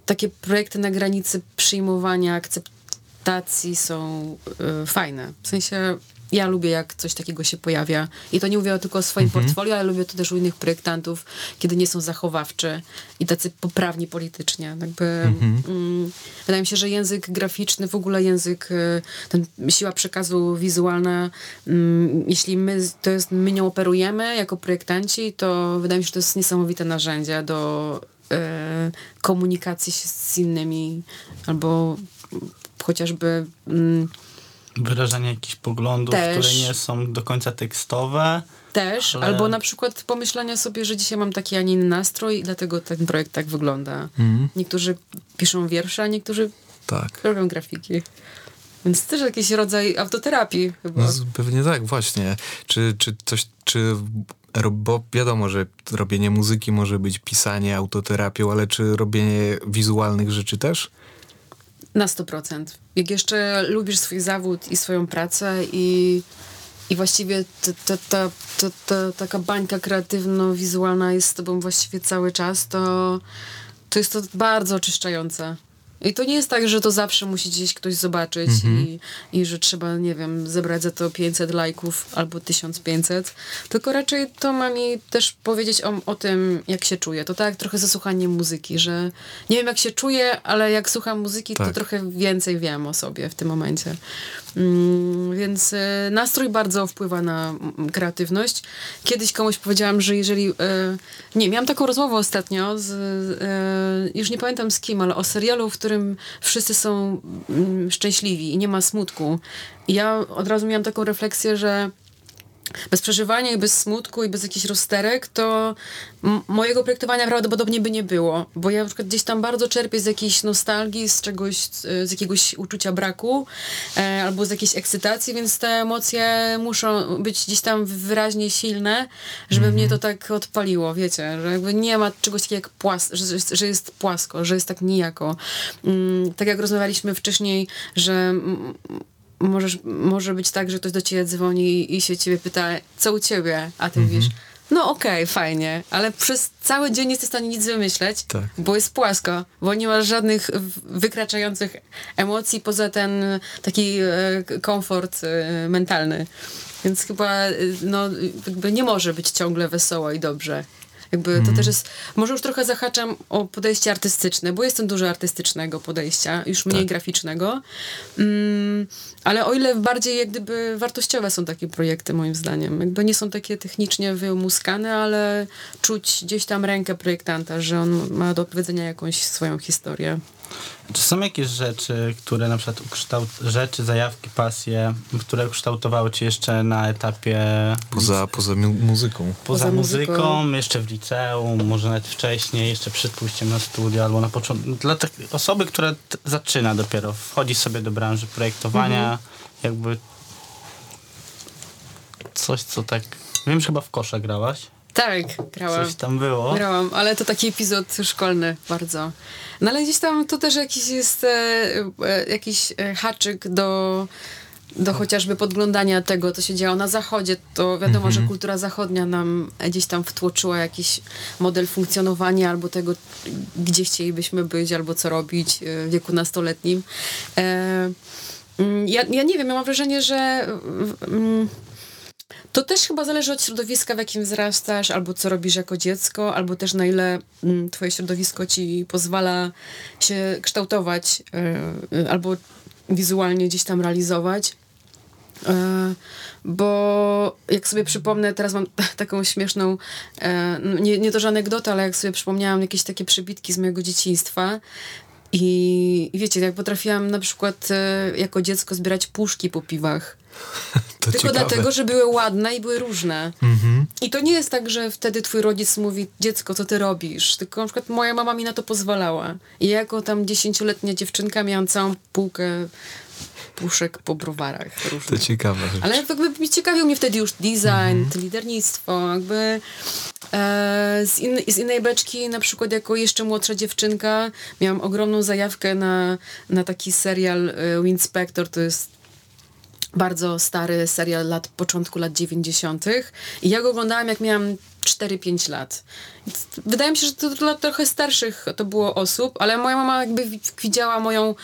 takie projekty na granicy przyjmowania, akceptacji są e, fajne. W sensie ja lubię, jak coś takiego się pojawia. I to nie mówię tylko o swoim portfolio, ale lubię to też u innych projektantów, kiedy nie są zachowawczy i tacy poprawni politycznie. Jakby, mm, wydaje mi się, że język graficzny, w ogóle język, e, ten siła przekazu wizualna, mm, jeśli my, to jest, my nią operujemy jako projektanci, to wydaje mi się, że to jest niesamowite narzędzie do e, komunikacji się z innymi albo chociażby mm, Wyrażanie jakichś poglądów, Też. które nie są do końca tekstowe. też, Ale- albo na przykład pomyślenia sobie, że dzisiaj mam taki, a nie inny nastrój i dlatego ten projekt tak wygląda. Mhm. Niektórzy piszą wiersze, a niektórzy Tak. robią grafiki. Więc też jakiś rodzaj autoterapii chyba. No, pewnie tak, właśnie. Czy, czy coś, czy, bo wiadomo, że robienie muzyki może być pisanie autoterapią, ale czy robienie wizualnych rzeczy też? Na 100%. Jak jeszcze lubisz swój zawód i swoją pracę i, i właściwie ta, ta, ta, ta, ta, taka bańka kreatywno-wizualna jest z tobą właściwie cały czas, to, to jest to bardzo oczyszczające. I to nie jest tak, że to zawsze musi gdzieś ktoś zobaczyć i, i że trzeba, nie wiem, zebrać za to 500 lajków albo 1500, tylko raczej to ma mi też powiedzieć o, o tym, jak się czuję. To tak trochę ze słuchaniem muzyki, że nie wiem, jak się czuję, ale jak słucham muzyki, to Tak. trochę więcej wiem o sobie w tym momencie. Mm, więc e, nastrój bardzo wpływa na mm, kreatywność. Kiedyś komuś powiedziałam, że jeżeli... E, nie, miałam taką rozmowę ostatnio, z, e, już nie pamiętam z kim, ale o serialu, w którym wszyscy są mm, szczęśliwi i nie ma smutku. I ja od razu miałam taką refleksję, że bez przeżywania i bez smutku i bez jakichś rozterek, to mojego projektowania prawdopodobnie by nie było. Bo ja na przykład gdzieś tam bardzo czerpię z jakiejś nostalgii, z czegoś, z jakiegoś uczucia braku e, albo z jakiejś ekscytacji, więc te emocje muszą być gdzieś tam wyraźnie silne, żeby mnie to tak odpaliło, wiecie, że jakby nie ma czegoś takiego jak płas, że, że, jest płasko, że jest tak nijako. Mm, tak jak rozmawialiśmy wcześniej, że mm, możesz, może być tak, że ktoś do ciebie dzwoni i się ciebie pyta, co u ciebie, a ty mówisz, no okej, fajnie, ale przez cały dzień nie jesteś w stanie nic wymyśleć, Tak. bo jest płasko, bo nie masz żadnych wykraczających emocji poza ten taki e, komfort e, mentalny. Więc chyba e, no, jakby nie może być ciągle wesoło i dobrze. Jakby to też jest, może już trochę zahaczam o podejście artystyczne, bo jestem dużo artystycznego podejścia, już mniej graficznego. Mm, ale o ile bardziej jak gdyby wartościowe są takie projekty moim zdaniem. Jakby nie są takie technicznie wymuskane, ale czuć gdzieś tam rękę projektanta, że on ma do opowiedzenia jakąś swoją historię. Czy są jakieś rzeczy, które na przykład ukształt... rzeczy, zajawki, pasje, które ukształtowały cię jeszcze na etapie Poza, poza mu- muzyką. poza Poza muzyką, muzyką. jeszcze w liceum, może nawet wcześniej, jeszcze przed pójściem na studia, albo na początku. Dla tak, osoby, która zaczyna dopiero, wchodzi sobie do branży projektowania, Mhm. jakby coś, co tak... Wiem, że chyba w kosza grałaś. Tak, grałam. Coś tam było. Grałam, ale to taki epizod szkolny bardzo. No ale gdzieś tam to też jakiś jest e, e, jakiś e, haczyk do, do chociażby podglądania tego, co się działo na zachodzie. To wiadomo, że kultura zachodnia nam gdzieś tam wtłoczyła jakiś model funkcjonowania albo tego, gdzie chcielibyśmy być, albo co robić e, w wieku nastoletnim. E, mm, ja, ja nie wiem, ja mam wrażenie, że mm, to też chyba zależy od środowiska, w jakim wzrastasz, albo co robisz jako dziecko, albo też na ile mm, twoje środowisko ci pozwala się kształtować, y, y, albo wizualnie gdzieś tam realizować. E, Bo jak sobie przypomnę, teraz mam taką śmieszną, e, nie, nie to, że anegdotę, ale jak sobie przypomniałam jakieś takie przebitki z mojego dzieciństwa, i, I wiecie, jak potrafiłam na przykład e, jako dziecko zbierać puszki po piwach. To Tylko ciekawe. dlatego, że były ładne i były różne. Mhm. I to nie jest tak, że wtedy twój rodzic mówi, dziecko, co ty robisz? Tylko na przykład moja mama mi na to pozwalała. I ja jako tam dziesięcioletnia dziewczynka miałam całą półkę puszek po browarach To różnych. ciekawe. rzecz. Ale jakby mi ciekawił mnie wtedy już design, lidernictwo, jakby e, z, in, z innej beczki, na przykład jako jeszcze młodsza dziewczynka, miałam ogromną zajawkę na, na taki serial e, Winspector, to jest bardzo stary serial lat, początku lat 90. I ja go oglądałam jak miałam 4-5 lat. Wydaje mi się, że to dla trochę starszych to było osób, ale moja mama jakby wi- widziała moją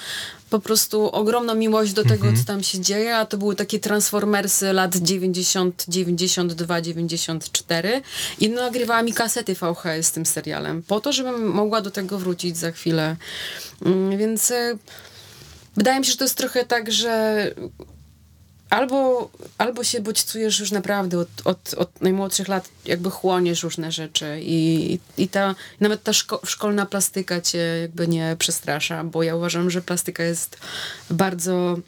po prostu ogromną miłość do tego, co tam się dzieje, a to były takie transformersy lat 90, 92, 94 i nagrywała mi kasety VHS z tym serialem, po to, żebym mogła do tego wrócić za chwilę. Mm, Więc e, wydaje mi się, że to jest trochę tak, że albo, albo się bodźcujesz już naprawdę od, od, od najmłodszych lat, jakby chłoniesz różne rzeczy i, i ta, nawet ta szko- szkolna plastyka cię jakby nie przestrasza, bo ja uważam, że plastyka jest bardzo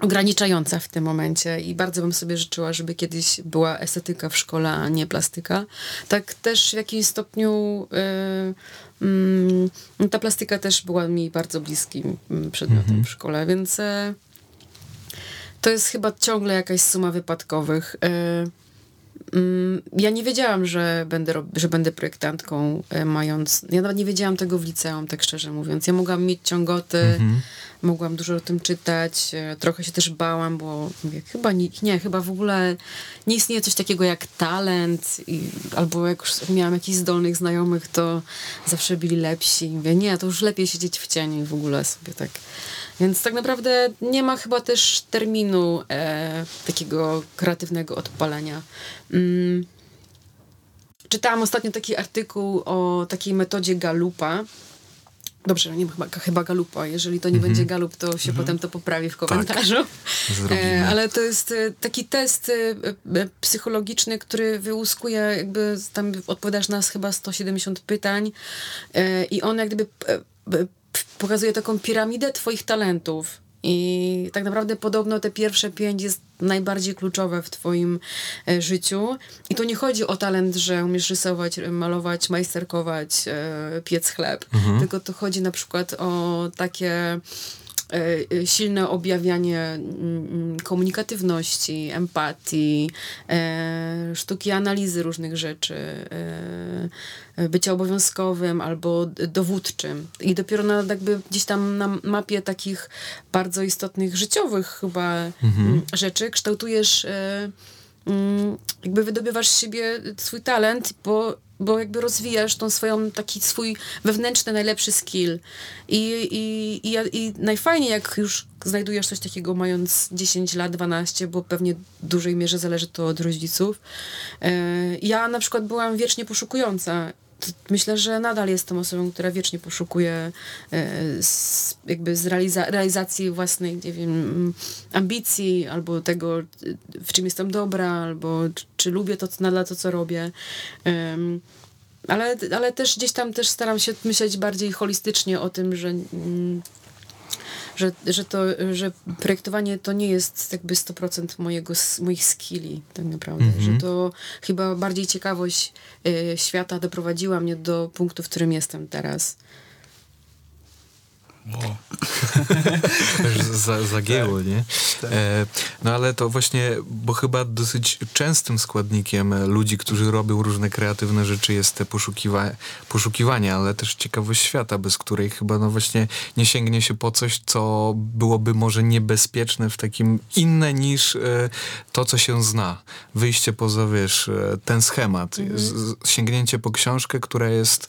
ograniczająca w tym momencie i bardzo bym sobie życzyła, żeby kiedyś była estetyka w szkole, a nie plastyka. Tak też w jakimś stopniu y, mm, ta plastyka też była mi bardzo bliskim mm, przedmiotem w szkole, więc e, to jest chyba ciągle jakaś suma wypadkowych. E, Mm, Ja nie wiedziałam, że będę, że będę projektantką, e, mając. Ja nawet nie wiedziałam tego w liceum, tak szczerze mówiąc. Ja mogłam mieć ciągoty, mogłam dużo o tym czytać, e, trochę się też bałam, bo mówię, chyba nie, nie, chyba w ogóle nie istnieje coś takiego jak talent, i, albo jak już miałam jakichś zdolnych znajomych, to zawsze byli lepsi. I Mówię, nie, to już lepiej siedzieć w cieniu i w ogóle sobie tak. Więc tak naprawdę nie ma chyba też terminu e, takiego kreatywnego odpalenia. Mm. Czytałam ostatnio taki artykuł o takiej metodzie Galupa. Dobrze, nie chyba, chyba Galupa. Jeżeli to nie będzie Galup, to się potem to poprawi w komentarzu. Zrobimy. E, ale to jest e, taki test e, psychologiczny, który wyłuskuje, jakby tam odpowiadasz na chyba 170 pytań i on jak gdyby pokazuje taką piramidę twoich talentów. I tak naprawdę podobno te pierwsze pięć jest najbardziej kluczowe w twoim e, życiu. I tu nie chodzi o talent, że umiesz rysować, malować, majsterkować, e, piec chleb. Tylko tu chodzi na przykład o takie silne objawianie mm, komunikatywności, empatii, e, sztuki analizy różnych rzeczy, e, e, bycia obowiązkowym albo dowódczym. I dopiero na, jakby gdzieś tam na mapie takich bardzo istotnych życiowych chyba mm, rzeczy kształtujesz e, mm, jakby wydobywasz z siebie swój talent, bo, bo jakby rozwijasz tą swoją, taki swój wewnętrzny, najlepszy skill. I, i, i, i najfajniej, jak już znajdujesz coś takiego mając 10 lat, 12, bo pewnie w dużej mierze zależy to od rodziców. E, Ja na przykład byłam wiecznie poszukująca myślę, że nadal jestem osobą, która wiecznie poszukuje e, z, jakby z realiza- realizacji własnej, nie wiem, ambicji, albo tego, w czym jestem dobra, albo czy, lubię to, nadal to, co robię. Ale, ale też gdzieś tam też staram się myśleć bardziej holistycznie o tym, że, mm, że, że, to, że projektowanie to nie jest jakby 100% mojego, moich skilli tak naprawdę, że to chyba bardziej ciekawość y, świata doprowadziła mnie do punktu, w którym jestem teraz. Aż za, zagięło, nie? E, no ale to właśnie, bo chyba dosyć częstym składnikiem ludzi, którzy robią różne kreatywne rzeczy jest te poszukiwa poszukiwanie, ale też ciekawość świata, bez której chyba no właśnie nie sięgnie się po coś, co byłoby może niebezpieczne w takim inne niż e, to, co się zna. Wyjście poza, wiesz, e, ten schemat. Z, sięgnięcie po książkę, która jest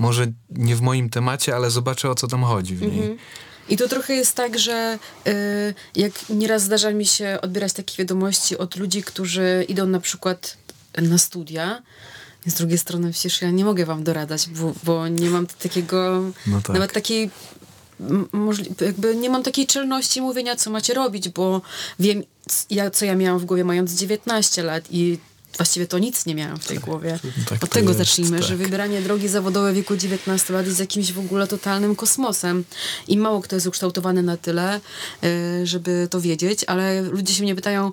może nie w moim temacie, ale zobaczę o co tam chodzi w niej. I to trochę jest tak, że y, jak nieraz zdarza mi się odbierać takie wiadomości od ludzi, którzy idą na przykład na studia. Z drugiej strony przecież ja nie mogę wam doradzać, bo, bo nie mam takiego, No tak. nawet takiej jakby nie mam takiej czelności mówienia, co macie robić, bo wiem, ja, co ja miałam w głowie mając 19 lat i właściwie to nic nie miałam w tej głowie. tak Od tego jest, zacznijmy, że tak. wybieranie drogi zawodowej w wieku 19 lat jest jakimś w ogóle totalnym kosmosem. I mało kto jest ukształtowany na tyle, y, żeby to wiedzieć, ale ludzie się mnie pytają,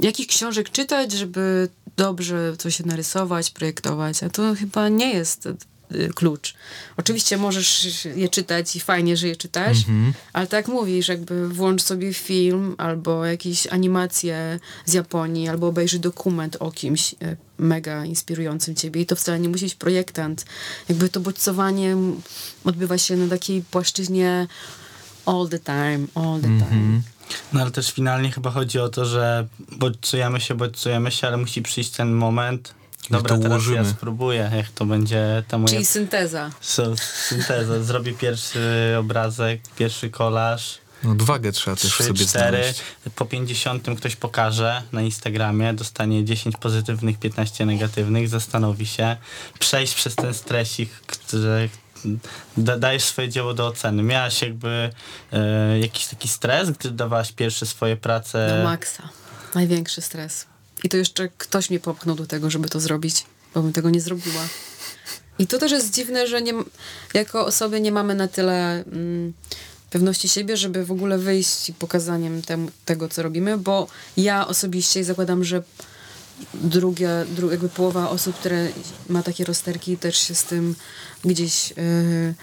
jakich książek czytać, żeby dobrze coś narysować, projektować, a to chyba nie jest klucz. Oczywiście możesz je czytać i fajnie, że je czytasz, ale tak mówisz, jakby włącz sobie film albo jakieś animacje z Japonii, albo obejrzyj dokument o kimś e, mega inspirującym ciebie i to wcale nie musi być projektant. Jakby to bodźcowanie odbywa się na takiej płaszczyźnie all the time, all the time. No ale też finalnie chyba chodzi o to, że bodźcujemy się, bodźcujemy się, ale musi przyjść ten moment. Dobra, to teraz ja spróbuję, jak to będzie ta moja Czyli synteza. so- synteza. Zrobię pierwszy obrazek, pierwszy kolaż. No, odwagę trzeba też w 3, sobie 4, znaleźć. po 50 ktoś pokaże na Instagramie, dostanie 10 pozytywnych, 15 negatywnych, zastanowi się, przejść przez ten stresik, że da, dajesz swoje dzieło do oceny. Miałaś jakby e, jakiś taki stres, gdy dawałaś pierwsze swoje prace? Do maksa. Największy stres. I to jeszcze ktoś mnie popchnął do tego, żeby to zrobić, bo bym tego nie zrobiła. I to też jest dziwne, że nie, jako osoby nie mamy na tyle mm, pewności siebie, żeby w ogóle wyjść pokazaniem tem, tego, co robimy, bo ja osobiście zakładam, że druga, dru, jakby połowa osób, które ma takie rozterki, też się z tym gdzieś, yy,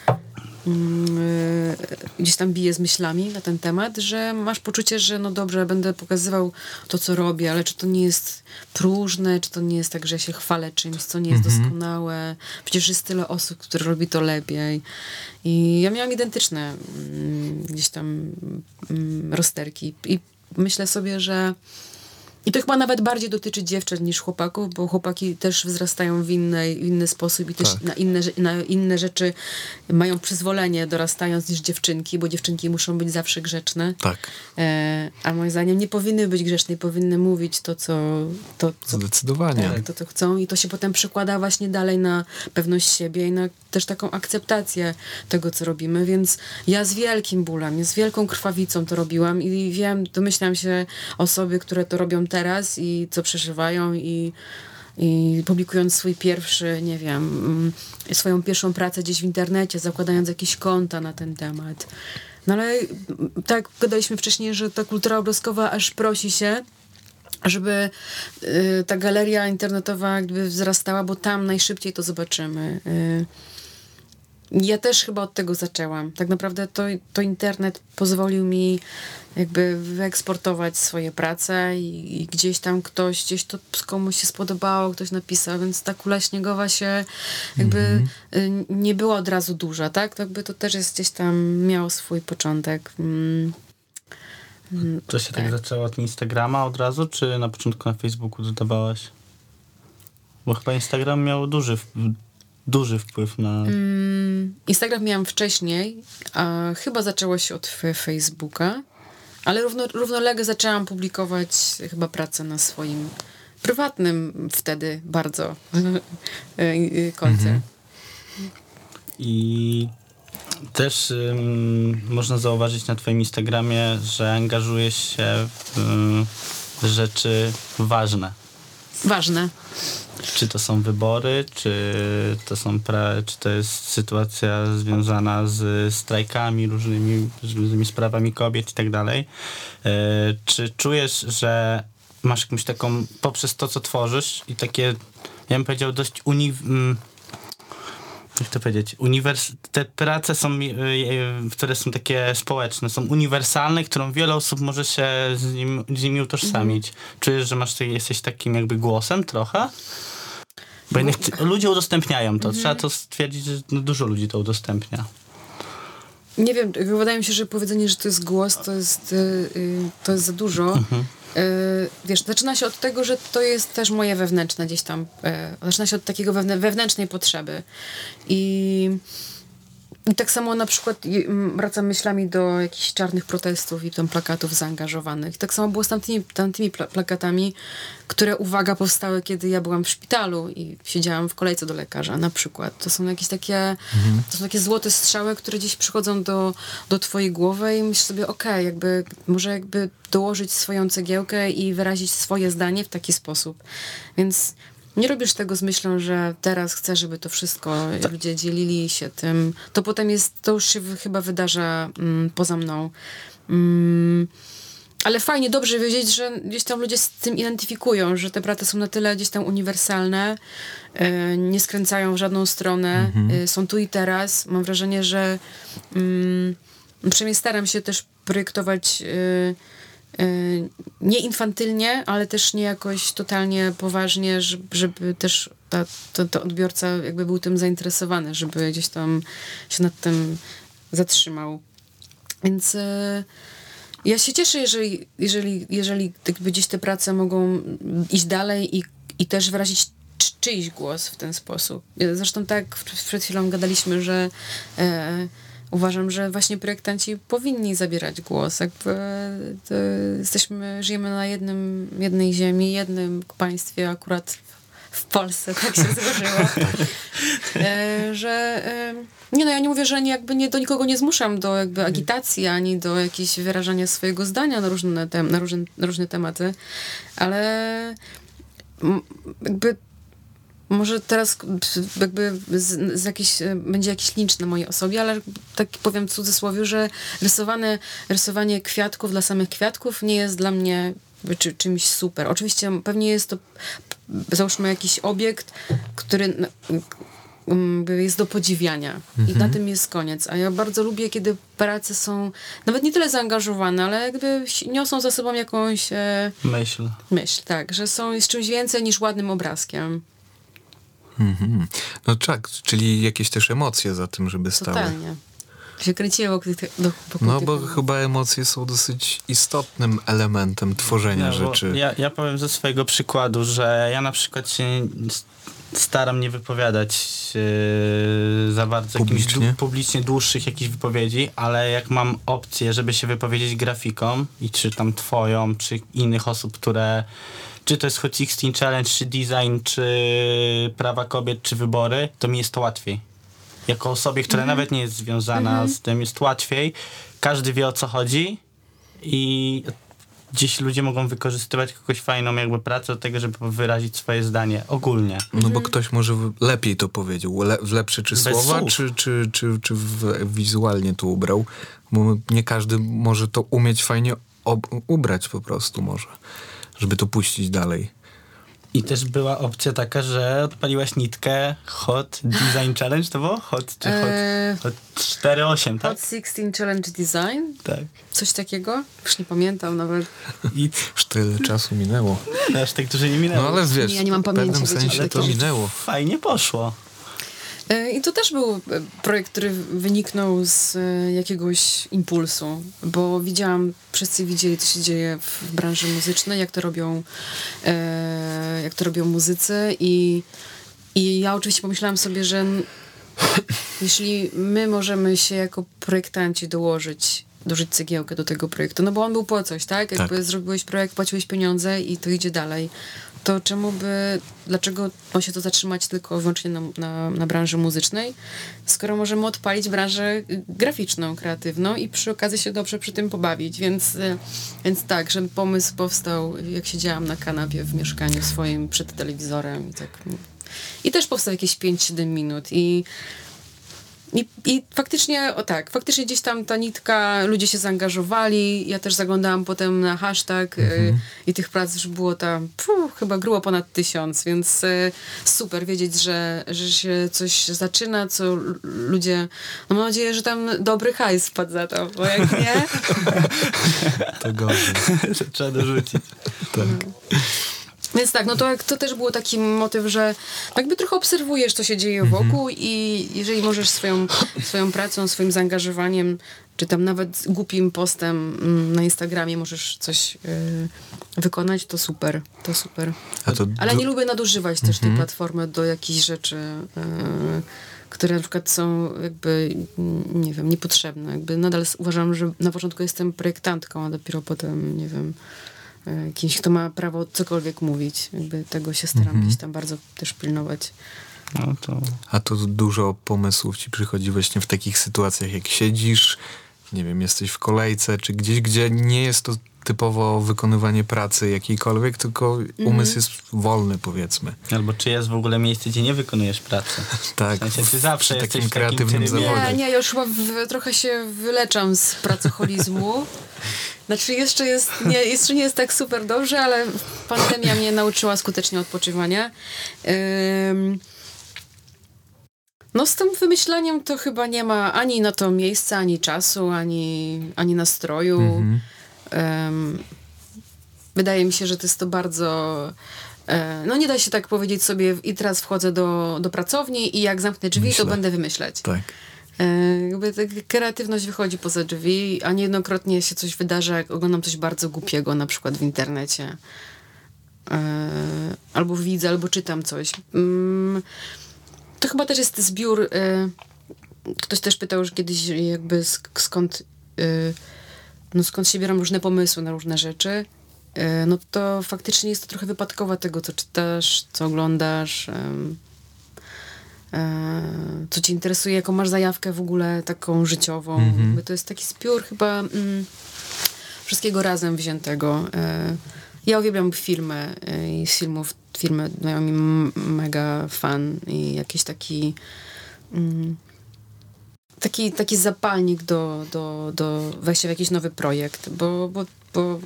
gdzieś tam bije z myślami na ten temat, że masz poczucie, że no dobrze, będę pokazywał to, co robię, ale czy to nie jest próżne, czy to nie jest tak, że ja się chwalę czymś, co nie jest doskonałe. Przecież jest tyle osób, które robi to lepiej. I ja miałam identyczne mm, gdzieś tam mm, rozterki. I myślę sobie, że i to chyba nawet bardziej dotyczy dziewczyn niż chłopaków, bo chłopaki też wzrastają w, innej, w inny sposób i też Tak. na, inne, na inne rzeczy mają przyzwolenie dorastając niż dziewczynki, bo dziewczynki muszą być zawsze grzeczne. Tak, E, a moim zdaniem nie powinny być grzeczne, powinny mówić to, co, to, co, zdecydowanie. tak, to, co chcą i to się potem przekłada właśnie dalej na pewność siebie i na też taką akceptację tego, co robimy, więc ja z wielkim bólem, z wielką krwawicą to robiłam i wiem, domyślam się osoby, które to robią teraz i co przeżywają i i publikując swój pierwszy, nie wiem, mm, swoją pierwszą pracę gdzieś w internecie, zakładając jakieś konta na ten temat. No ale mm, tak gadaliśmy wcześniej, że ta kultura obrazkowa aż prosi się, żeby y, ta galeria internetowa jakby wzrastała, bo tam najszybciej to zobaczymy. Y, ja też chyba od tego zaczęłam. Tak naprawdę to, to internet pozwolił mi jakby wyeksportować swoje prace i, i gdzieś tam ktoś, gdzieś to komuś się spodobało, ktoś napisał, więc ta kula śniegowa się jakby y, nie była od razu duża, tak? To jakby to też jest gdzieś tam miało swój początek. Mm. To się tak zaczęło od Instagrama od razu, czy na początku na Facebooku dodawałaś? Bo chyba Instagram miał duży, duży wpływ na... Mm, Instagram miałam wcześniej, a chyba zaczęło się od Facebooka, ale równo, równolegle zaczęłam publikować chyba pracę na swoim prywatnym wtedy bardzo y, y, koncie. I też można zauważyć na twoim Instagramie, że angażujesz się w, w rzeczy ważne. Ważne. Czy to są wybory, czy to, są pra, czy to jest sytuacja związana z strajkami, różnymi, różnymi sprawami kobiet i tak dalej. E, Czy czujesz, że masz jakąś taką, poprzez to, co tworzysz i takie, ja bym powiedział, dość uni... Jak to powiedzieć? Uniwers... Te prace są, e, e, które są takie społeczne, są uniwersalne, którą wiele osób może się z, nim, z nimi utożsamić. Czujesz, że masz, jesteś takim jakby głosem trochę? Bo jednak ty- ludzie udostępniają to. Trzeba to stwierdzić, że no, dużo ludzi to udostępnia. Nie wiem, wydaje mi się, że powiedzenie, że to jest głos, to jest, y, y, to jest za dużo. Y, wiesz, zaczyna się od tego, że to jest też moje wewnętrzne gdzieś tam. Y, zaczyna się od takiego wewnę- wewnętrznej potrzeby. I, I tak samo na przykład y, m, wracam myślami do jakichś czarnych protestów i tam plakatów zaangażowanych. Tak samo było z tamtymi, tamtymi pla- plakatami, które, uwaga, powstały, kiedy ja byłam w szpitalu i siedziałam w kolejce do lekarza na przykład. To są jakieś takie, to są takie złote strzały, które gdzieś przychodzą do, do twojej głowy i myślisz sobie, okej, jakby może jakby dołożyć swoją cegiełkę i wyrazić swoje zdanie w taki sposób. Więc nie robisz tego z myślą, że teraz chcę, żeby to wszystko ludzie dzielili się tym. To potem jest, to już się chyba wydarza mm, poza mną. Mm, ale fajnie, dobrze wiedzieć, że gdzieś tam ludzie z tym identyfikują, że te prace są na tyle gdzieś tam uniwersalne, e, nie skręcają w żadną stronę, e, są tu i teraz. Mam wrażenie, że mm, przynajmniej staram się też projektować e, nie infantylnie, ale też nie jakoś totalnie poważnie, żeby, też ta, to, to odbiorca jakby był tym zainteresowany, żeby gdzieś tam się nad tym zatrzymał. Więc e, ja się cieszę, jeżeli, jeżeli, jeżeli jakby gdzieś te prace mogą iść dalej i, i też wyrazić czy- czyjś głos w ten sposób. Zresztą tak przed chwilą gadaliśmy, że e, uważam, że właśnie projektanci powinni zabierać głos. Jakby to jesteśmy, żyjemy na jednym, jednej ziemi, jednym państwie akurat w Polsce, tak się złożyło. E, że e, nie no, ja nie mówię, że nie, jakby nie, do nikogo nie zmuszam do jakby agitacji, ani do jakiegoś wyrażania swojego zdania na różne, tem, na różne, na różne tematy, ale jakby może teraz jakby z, z jakiś, będzie jakiś lincz na mojej osobie, ale tak powiem w cudzysłowie, że rysowane, rysowanie kwiatków dla samych kwiatków nie jest dla mnie czy, czymś super. Oczywiście pewnie jest to załóżmy jakiś obiekt, który jest do podziwiania i na tym jest koniec. A ja bardzo lubię, kiedy prace są nawet nie tyle zaangażowane, ale jakby niosą za sobą jakąś e, Myśl. myśl, tak, że są jest czymś więcej niż ładnym obrazkiem. Mhm. No tak, czyli jakieś też emocje za tym, żeby stały. Totalnie. Się kręciło wokół tych, do, wokół No bo chyba emocje są dosyć istotnym elementem tworzenia No, rzeczy. Ja, ja powiem ze swojego przykładu, że ja na przykład się staram nie wypowiadać yy, za bardzo Publicznie? dłu- publicznie dłuższych jakichś wypowiedzi, ale jak mam opcję, żeby się wypowiedzieć grafiką i czy tam twoją, czy innych osób, które czy to jest Hot 16 Challenge, czy design, czy prawa kobiet, czy wybory, to mi jest to łatwiej. Jako osobie, która nawet nie jest związana z tym, jest łatwiej. Każdy wie o co chodzi i gdzieś ludzie mogą wykorzystywać jakąś fajną jakby pracę do tego, żeby wyrazić swoje zdanie ogólnie. No bo ktoś może lepiej to powiedział, le, w lepsze czy Bez słowa, słów. czy, czy, czy, czy w, wizualnie to ubrał. Bo nie każdy może to umieć fajnie ob, ubrać po prostu może, żeby to puścić dalej. I też była opcja taka, że odpaliłaś nitkę Hot Design Challenge, to było? Hot czy Hot? Eee, Hot 4.8, tak? Hot 16 Challenge Design? Tak. Coś takiego? Już nie pamiętam nawet. I Już tyle czasu minęło. no, aż tak dużo nie minęło. No ale wiesz, ja nie mam w pewnym pamięci, sensie to- minęło. Fajnie poszło. E, I to też był e, projekt, który wyniknął z e, jakiegoś impulsu, bo widziałam, wszyscy widzieli, co się dzieje w branży muzycznej, jak to robią, jak to robią muzycy i, i ja oczywiście pomyślałam sobie, że jeśli my możemy się jako projektanci dołożyć, dołożyć cegiełkę do tego projektu, no bo on był po coś, tak? Jakby Tak. zrobiłeś projekt, płaciłeś pieniądze i to idzie dalej, to czemu by, dlaczego ma się to zatrzymać tylko wyłącznie na, na, na branży muzycznej, skoro możemy odpalić branżę graficzną, kreatywną i przy okazji się dobrze przy tym pobawić, więc, y, więc tak, że pomysł powstał, jak siedziałam na kanapie w mieszkaniu swoim przed telewizorem i tak. I też powstał jakieś 5-7 minut i i, I faktycznie, o tak, faktycznie gdzieś tam ta nitka, ludzie się zaangażowali. Ja też zaglądałam potem na hashtag y, i tych prac już było tam puh, chyba grubo ponad tysiąc, więc y, super wiedzieć, że, że się coś zaczyna, co ludzie. No mam nadzieję, że tam dobry hajs wpadł za to, bo jak nie. To gorzej. Trzeba dorzucić. Tak. Więc tak, no to, to też był taki motyw, że jakby trochę obserwujesz, co się dzieje wokół i jeżeli możesz swoją, swoją pracą, swoim zaangażowaniem, czy tam nawet głupim postem mm, na Instagramie możesz coś y, wykonać, to super, to super. To Ale du- nie lubię nadużywać też tej platformy do jakichś rzeczy, y, które na przykład są jakby, mm, nie wiem, niepotrzebne. Jakby nadal uważam, że na początku jestem projektantką, a dopiero potem, nie wiem, kimś, kto ma prawo cokolwiek mówić. Jakby tego się staram gdzieś tam bardzo też pilnować. No to A to dużo pomysłów ci przychodzi właśnie w takich sytuacjach, jak siedzisz, nie wiem, jesteś w kolejce, czy gdzieś, gdzie nie jest to typowo wykonywanie pracy jakiejkolwiek, tylko Mhm. umysł jest wolny, powiedzmy. Albo czy jest w ogóle miejsce, gdzie nie wykonujesz pracy? Tak, W sensie, ty zawsze przy jesteś takim w takim kreatywnym trybie. zawodzie. Nie, nie, ja już chyba w, trochę się wyleczam z pracoholizmu. Znaczy jeszcze jest, nie, jeszcze nie jest tak super dobrze, ale pandemia mnie nauczyła skutecznie odpoczywania. Ym, no z tym wymyślaniem to chyba nie ma ani na to miejsca, ani czasu, ani, ani nastroju. Mhm. Ym, wydaje mi się, że to jest to bardzo... e, No nie da się tak powiedzieć sobie i teraz wchodzę do, do pracowni i jak zamknę drzwi, Myślę. to będę wymyślać. Tak. E, jakby ta kreatywność wychodzi poza drzwi, a niejednokrotnie się coś wydarza, jak oglądam coś bardzo głupiego, na przykład w internecie. E, albo widzę, albo czytam coś. Mm, to chyba też jest zbiór. E, ktoś też pytał już kiedyś, jakby sk- skąd, no skąd się biorą różne pomysły na różne rzeczy. No to faktycznie jest to trochę wypadkowa tego, co czytasz, co oglądasz. E, co cię interesuje, jaką masz zajawkę w ogóle taką życiową. Jakby To jest taki zbiór chyba mm, wszystkiego razem wziętego. E, ja uwielbiam filmy e, i z filmów filmy dają mi mega fan i jakiś taki mm, taki, taki zapalnik do, do, do wejścia w jakiś nowy projekt, bo, bo, bo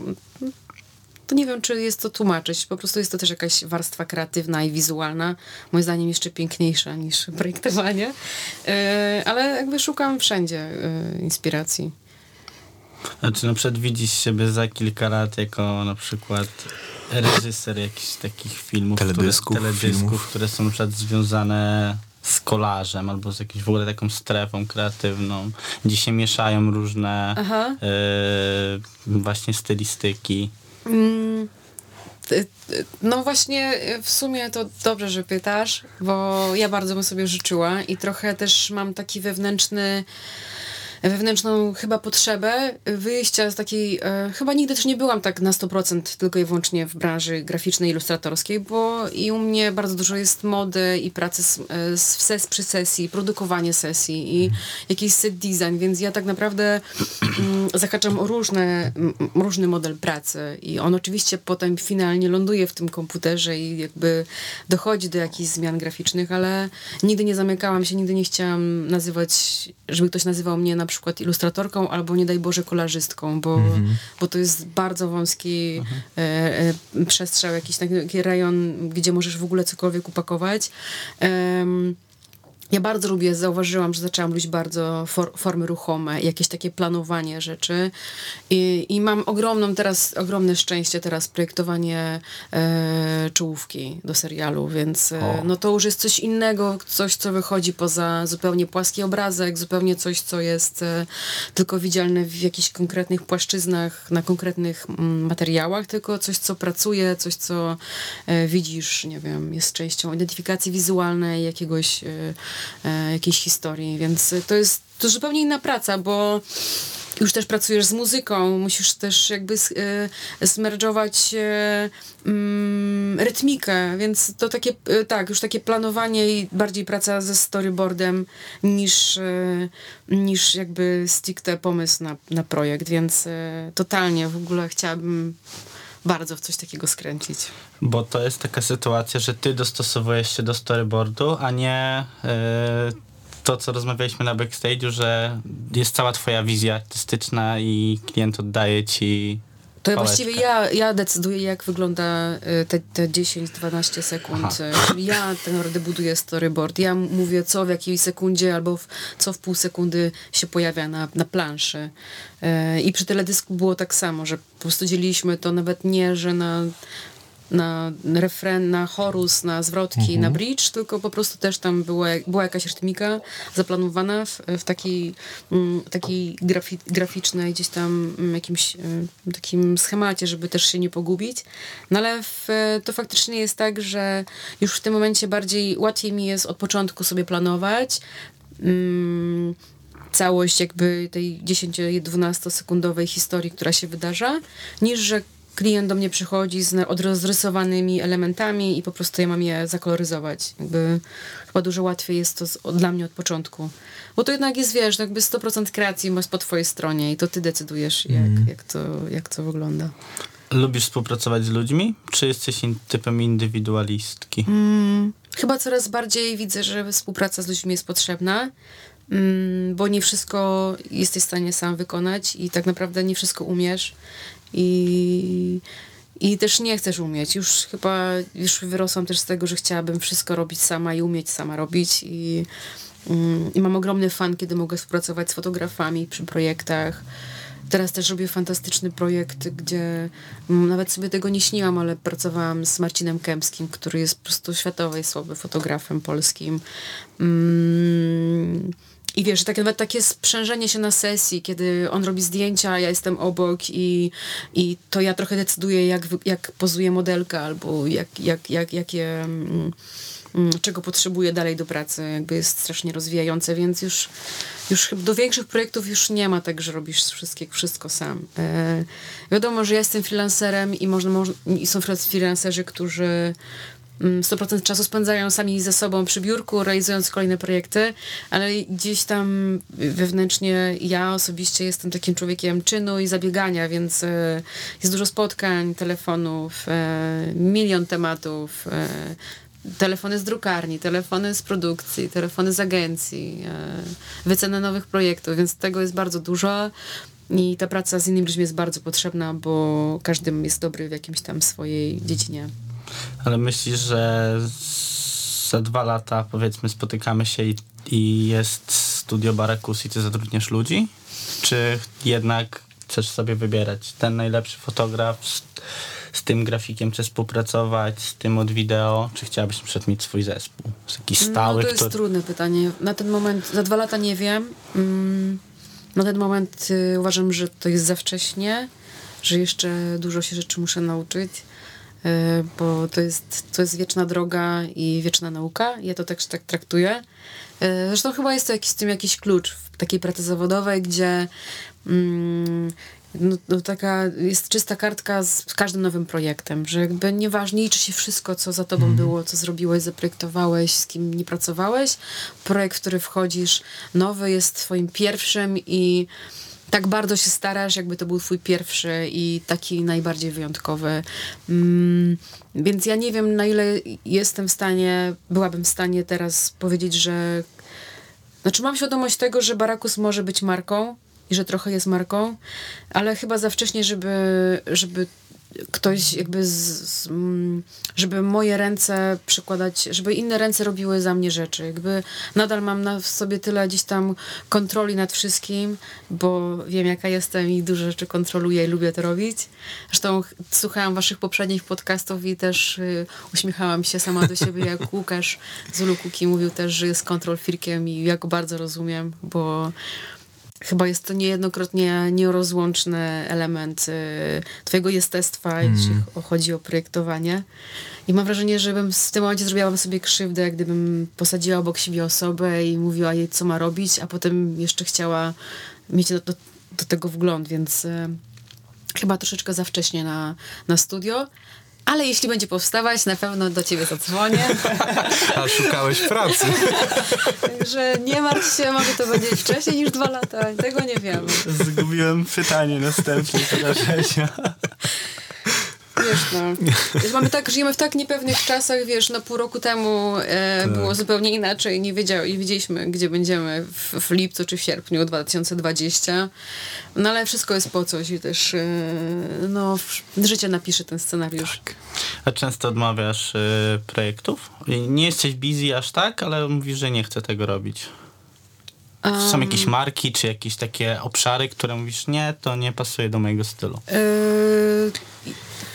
to nie wiem, czy jest to tłumaczyć. Po prostu jest to też jakaś warstwa kreatywna i wizualna. Moim zdaniem jeszcze piękniejsza niż projektowanie. E, ale jakby szukam wszędzie e, inspiracji. Znaczy na przykład widzisz siebie za kilka lat jako na przykład reżyser jakichś takich filmów, Teledysków, które, teledysków filmów. które są na przykład związane z kolarzem albo z jakąś w ogóle taką strefą kreatywną, gdzie się mieszają różne e, właśnie stylistyki. Mm, No właśnie, w sumie to dobrze, że pytasz, bo ja bardzo bym sobie życzyła i trochę też mam taki wewnętrzny wewnętrzną chyba potrzebę wyjścia z takiej, e, chyba nigdy też nie byłam tak na 100% tylko i wyłącznie w branży graficznej, ilustratorskiej, bo i u mnie bardzo dużo jest mody i pracy z, e, z, w ses, przy sesji, produkowanie sesji i jakiś set design, więc ja tak naprawdę mm, zahaczam o różne, m, różny model pracy i on oczywiście potem finalnie ląduje w tym komputerze i jakby dochodzi do jakichś zmian graficznych, ale nigdy nie zamykałam się, nigdy nie chciałam nazywać, żeby ktoś nazywał mnie na przykład ilustratorką albo nie daj Boże kolarzystką, bo, bo to jest bardzo wąski e, e, przestrzał, jakiś taki rejon, gdzie możesz w ogóle cokolwiek upakować. Ja bardzo lubię, zauważyłam, że zaczęłam lubić bardzo for, formy ruchome, jakieś takie planowanie rzeczy. I, i mam ogromną teraz, ogromne szczęście teraz projektowanie e, czołówki do serialu, więc e, no to już jest coś innego, coś co wychodzi poza zupełnie płaski obrazek, zupełnie coś co jest e, tylko widzialne w jakichś konkretnych płaszczyznach, na konkretnych mm, materiałach, tylko coś co pracuje, coś co e, widzisz, nie wiem, jest częścią identyfikacji wizualnej jakiegoś e, jakiejś historii, więc to jest to zupełnie inna praca, bo już też pracujesz z muzyką, musisz też jakby s- e, e, mm, rytmikę, więc to takie, tak, już takie planowanie i bardziej praca ze storyboardem niż, niż jakby stricte pomysł na, na projekt, więc totalnie w ogóle chciałabym bardzo w coś takiego skręcić. Bo to jest taka sytuacja, że ty dostosowujesz się do storyboardu, a nie yy, to, co rozmawialiśmy na backstage'u, że jest cała twoja wizja artystyczna i klient oddaje ci To pałeczkę. właściwie ja, ja decyduję, jak wygląda y, te, te 10-12 sekund. Aha. Czyli ja tak naprawdę buduję storyboard. Ja mówię, co w jakiej sekundzie albo w, co w pół sekundy się pojawia na, na planszy. I przy teledysku było tak samo, że po prostu dzieliliśmy to nawet nie, że na na refren, na chorus, na zwrotki, na bridge, tylko po prostu też tam była, była jakaś rytmika zaplanowana w, w takiej, mm, takiej grafi, graficznej gdzieś tam mm, jakimś y, takim schemacie, żeby też się nie pogubić. No ale w, to faktycznie jest tak, że już w tym momencie bardziej łatwiej mi jest od początku sobie planować. Mm, całość jakby tej 10-12 sekundowej historii, która się wydarza, niż że klient do mnie przychodzi z odrozrysowanymi elementami i po prostu ja mam je zakoloryzować. Jakby chyba dużo łatwiej jest to z, dla mnie od początku. Bo to jednak jest, wiesz, no jakby 100% kreacji jest po twojej stronie i to ty decydujesz, jak, jak, to, jak to wygląda. Lubisz współpracować z ludźmi, czy jesteś in, typem indywidualistki? Mm, chyba coraz bardziej widzę, że współpraca z ludźmi jest potrzebna, mm, bo nie wszystko jesteś w stanie sam wykonać i tak naprawdę nie wszystko umiesz i, i też nie chcesz umieć. Już chyba już wyrosłam też z tego, że chciałabym wszystko robić sama i umieć sama robić i, mm, i mam ogromny fan, kiedy mogę współpracować z fotografami przy projektach. Teraz też robię fantastyczny projekt, gdzie mm, nawet sobie tego nie śniłam, ale pracowałam z Marcinem Kępskim, który jest po prostu światowej sławy fotografem polskim. Mm, I wiesz, tak, nawet takie sprzężenie się na sesji, kiedy on robi zdjęcia, ja jestem obok i, i to ja trochę decyduję, jak, jak pozuje modelka albo jak, jak, jak, jakie, mm, mm, czego potrzebuje dalej do pracy. Jakby jest strasznie rozwijające, więc już, już do większych projektów już nie ma tak, że robisz wszystkie, wszystko sam. E, wiadomo, że ja jestem freelancerem i, można, i są freelancerzy, którzy 100% czasu spędzają sami ze sobą przy biurku, realizując kolejne projekty, ale gdzieś tam wewnętrznie ja osobiście jestem takim człowiekiem czynu i zabiegania, więc e, jest dużo spotkań, telefonów, e, milion tematów, e, telefony z drukarni, telefony z produkcji, telefony z agencji, wycena nowych projektów, więc tego jest bardzo dużo. I ta praca z innymi ludźmi jest bardzo potrzebna, bo każdy jest dobry w jakimś tam swojej dziedzinie. Ale myślisz, że za dwa lata powiedzmy spotykamy się i, i jest studio Barakus i ty zatrudniasz ludzi? Czy jednak chcesz sobie wybierać ten najlepszy fotograf, z, z tym grafikiem chcesz współpracować, z tym od wideo, czy chciałabyś przykład mieć swój zespół? Jakiś stały, no to jest który... trudne pytanie. Na ten moment, za dwa lata nie wiem. Mm, na ten moment y, uważam, że to jest za wcześnie, że jeszcze dużo się rzeczy muszę nauczyć, bo to jest, to jest wieczna droga i wieczna nauka. Ja to też tak traktuję. Y, zresztą chyba jest to jakiś, w tym jakiś klucz w takiej pracy zawodowej, gdzie mm, no, no taka jest czysta kartka z każdym nowym projektem, że jakby nieważnie liczy się wszystko, co za tobą było, co zrobiłeś, zaprojektowałeś, z kim nie pracowałeś. Projekt, w który wchodzisz nowy jest twoim pierwszym i tak bardzo się starasz, jakby to był twój pierwszy i taki najbardziej wyjątkowy. Mm, więc ja nie wiem, na ile jestem w stanie, byłabym w stanie teraz powiedzieć, że znaczy mam świadomość tego, że Barakus może być marką i że trochę jest marką, ale chyba za wcześnie, żeby, żeby ktoś jakby z, z, mm, żeby moje ręce przykładać, żeby inne ręce robiły za mnie rzeczy. Jakby nadal mam na w sobie tyle gdzieś tam kontroli nad wszystkim, bo wiem jaka jestem i dużo rzeczy kontroluję i lubię to robić. Zresztą ch- słuchałam waszych poprzednich podcastów i też y, uśmiechałam się sama do siebie, jak Łukasz z Ulukuki mówił też, że jest kontrol firkiem i ja go bardzo rozumiem, bo Chyba jest to niejednokrotnie nierozłączny element y, twojego jestestwa, jeśli ch- chodzi o projektowanie. I mam wrażenie, że bym w tym momencie zrobiłabym sobie krzywdę, gdybym posadziła obok siebie osobę i mówiła jej, co ma robić, a potem jeszcze chciała mieć do, do, do tego wgląd, więc y, chyba troszeczkę za wcześnie na, na studio. Ale jeśli będzie powstawać, na pewno do ciebie zadzwonię. A szukałeś pracy. Także nie martw się, może to będzie wcześniej niż dwa lata, tego nie wiemy. Zgubiłem pytanie następne, proszę Wiesz, no. Wiesz, mamy tak, żyjemy w tak niepewnych czasach, wiesz, no pół roku temu e, Tak. było zupełnie inaczej, nie, wiedział, nie wiedzieliśmy, gdzie będziemy w, w lipcu czy w sierpniu 2020, no ale wszystko jest po coś i też, e, no, życie napisze ten scenariusz. Tak. A często odmawiasz y, projektów? I Nie jesteś busy aż tak, ale mówisz, że nie chcę tego robić. Są jakieś marki, czy jakieś takie obszary, które mówisz, nie, to nie pasuje do mojego stylu. Yy,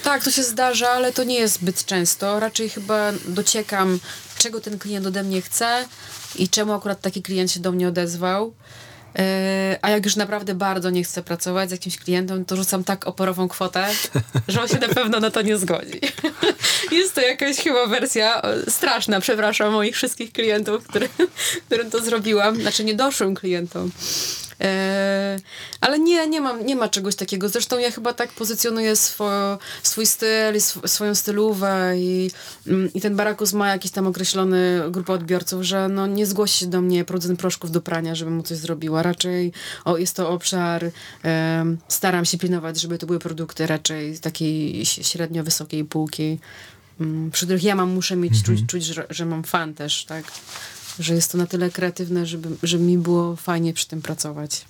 tak, to się zdarza, ale to nie jest zbyt często. Raczej chyba dociekam, czego ten klient ode mnie chce i czemu akurat taki klient się do mnie odezwał. Yy, a jak już naprawdę bardzo nie chcę pracować z jakimś klientem, to rzucam tak oporową kwotę, że on się na pewno na to nie zgodzi. Jest to jakaś chyba wersja straszna, przepraszam moich wszystkich klientów, który, którym to zrobiłam. Znaczy nie doszłym klientom. E, ale nie, nie, mam, nie ma czegoś takiego. Zresztą ja chyba tak pozycjonuję swo, swój styl, i sw, swoją stylówę i, mm, i ten Barakus ma jakiś tam określony grupę odbiorców, że no, nie zgłosi się do mnie producent proszków do prania, żebym mu coś zrobiła. Raczej o, jest to obszar, staram się pilnować, żeby to były produkty raczej takiej średnio wysokiej półki, mm, przy których ja mam, muszę mieć, czuć, czuć że, że mam fan też, tak? Że jest to na tyle kreatywne, żeby, żeby mi było fajnie przy tym pracować.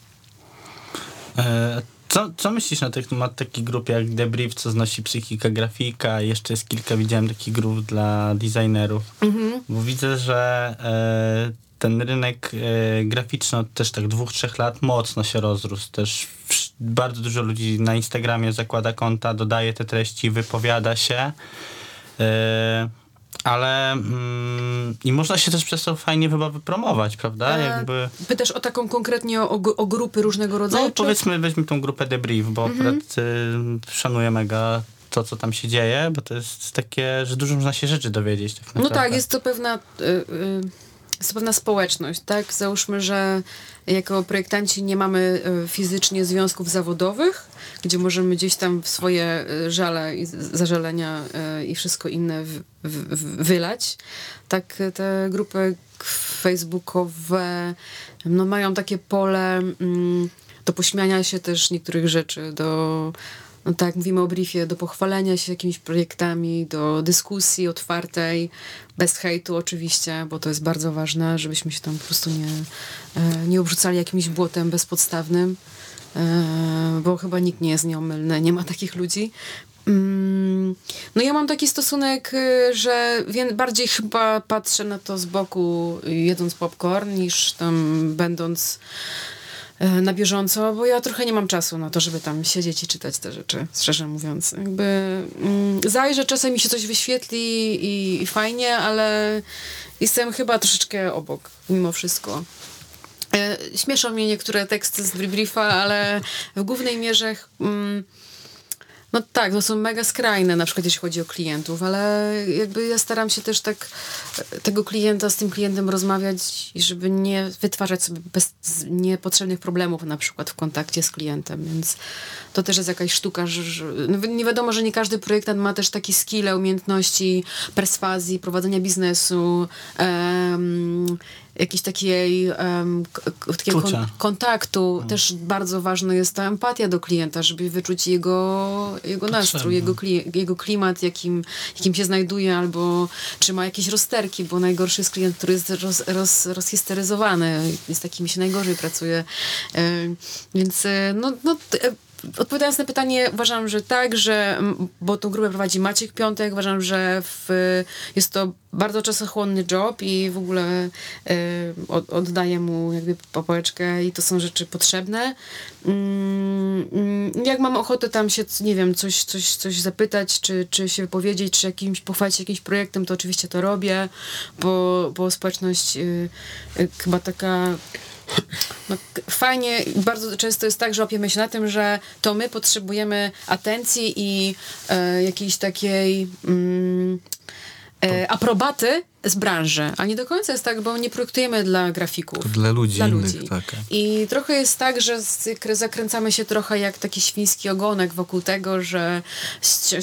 E, Co, co myślisz na temat takich grup jak Debrief, co znosi psychika, grafika? Jeszcze jest kilka, widziałem takich grup dla designerów. Bo widzę, że e, ten rynek e, graficzny od też tak dwóch, trzech lat mocno się rozrósł. Też wsz- bardzo dużo ludzi na Instagramie zakłada konta, dodaje te treści, wypowiada się. E, ale mm, i można się też przez to fajnie chyba wypromować, prawda? E, Jakby... Pytasz o taką konkretnie o, o grupy różnego rodzaju? No czy- powiedzmy, weźmy tą grupę Debrief, bo akurat y, szanuję mega to, co tam się dzieje, bo to jest takie, że dużo można się rzeczy dowiedzieć. Tak No tak, jest to pewna, y, y, jest pewna społeczność, tak? Załóżmy, że jako projektanci nie mamy y, fizycznie związków zawodowych, gdzie możemy gdzieś tam swoje y, żale i zażalenia y, i wszystko inne wylać. Tak te grupy facebookowe no, mają takie pole mm, do pośmiania się też niektórych rzeczy, do no tak, mówimy o briefie, do pochwalenia się jakimiś projektami, do dyskusji otwartej, bez hejtu oczywiście, bo to jest bardzo ważne, żebyśmy się tam po prostu nie, e, nie obrzucali jakimś błotem bezpodstawnym, e, bo chyba nikt nie jest nieomylny, nie ma takich ludzi. Mm, No ja mam taki stosunek, y, że bardziej chyba patrzę na to z boku, jedząc popcorn, niż tam będąc e, na bieżąco, bo ja trochę nie mam czasu na to, żeby tam siedzieć i czytać te rzeczy, szczerze mówiąc. Jakby mm, zajrzę, czasem mi się coś wyświetli i, i fajnie, ale jestem chyba troszeczkę obok, mimo wszystko. E, Śmieszą mnie niektóre teksty z briefa, ale w głównej mierze mm, no tak, to są mega skrajne, na przykład jeśli chodzi o klientów, ale jakby ja staram się też tak e, tego klienta z tym klientem rozmawiać żeby nie wytwarzać sobie bez, niepotrzebnych problemów na przykład w kontakcie z klientem, więc to też jest jakaś sztuka, że, że no nie wiadomo, że nie każdy projektant ma też takie skille, umiejętności perswazji, prowadzenia biznesu, em, jakiejś takiej k- takiego kon, kontaktu. Też bardzo ważna jest ta empatia do klienta, żeby wyczuć jego, jego nastrój, jego, kli, jego klimat, jakim, jakim się znajduje, albo czy ma jakieś rozterki, bo najgorszy jest klient, który jest roz, roz, rozhisteryzowany i z takimi się najgorzej pracuje. Em, Więc e, no, no e, Odpowiadając na pytanie, uważam, że tak, że, bo tą grupę prowadzi Maciek Piątek, uważam, że w, jest to bardzo czasochłonny job i w ogóle od, oddaję mu jakby popałeczkę i to są rzeczy potrzebne. Mm, mm, jak mam ochotę tam się, nie wiem, coś, coś, coś zapytać, czy, czy się wypowiedzieć, czy jakimś, pochwalić jakimś projektem, to oczywiście to robię, bo, bo społeczność y, y, chyba taka no, fajnie, bardzo często jest tak, że opiemy się na tym, że to my potrzebujemy atencji i e, jakiejś takiej mm, aprobaty z branży, a nie do końca jest tak, bo nie projektujemy dla grafików. To dla ludzi Dla innych, ludzi. tak. I trochę jest tak, że zakręcamy się trochę jak taki świński ogonek wokół tego, że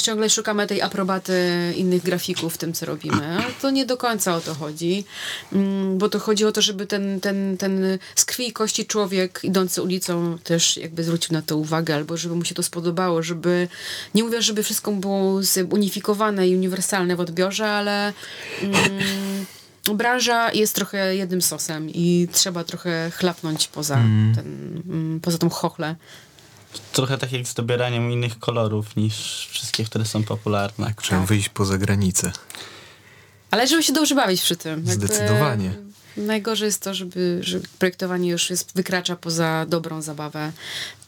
ciągle szukamy tej aprobaty innych grafików w tym, co robimy. To nie do końca o to chodzi, Mm, bo to chodzi o to, żeby ten, ten, ten z krwi i kości człowiek idący ulicą też jakby zwrócił na to uwagę, albo żeby mu się to spodobało, żeby, nie mówię, żeby wszystko było zunifikowane i uniwersalne w odbiorze, ale mm, branża jest trochę jednym sosem i trzeba trochę chlapnąć poza, ten, mm, poza tą chochlę. Trochę tak jak z dobieraniem innych kolorów niż wszystkie, które są popularne. Trzeba wyjść poza granicę. Ale żeby się dobrze bawić przy tym. Jakby Zdecydowanie. Najgorzej jest to, żeby, że projektowanie już jest, wykracza poza dobrą zabawę.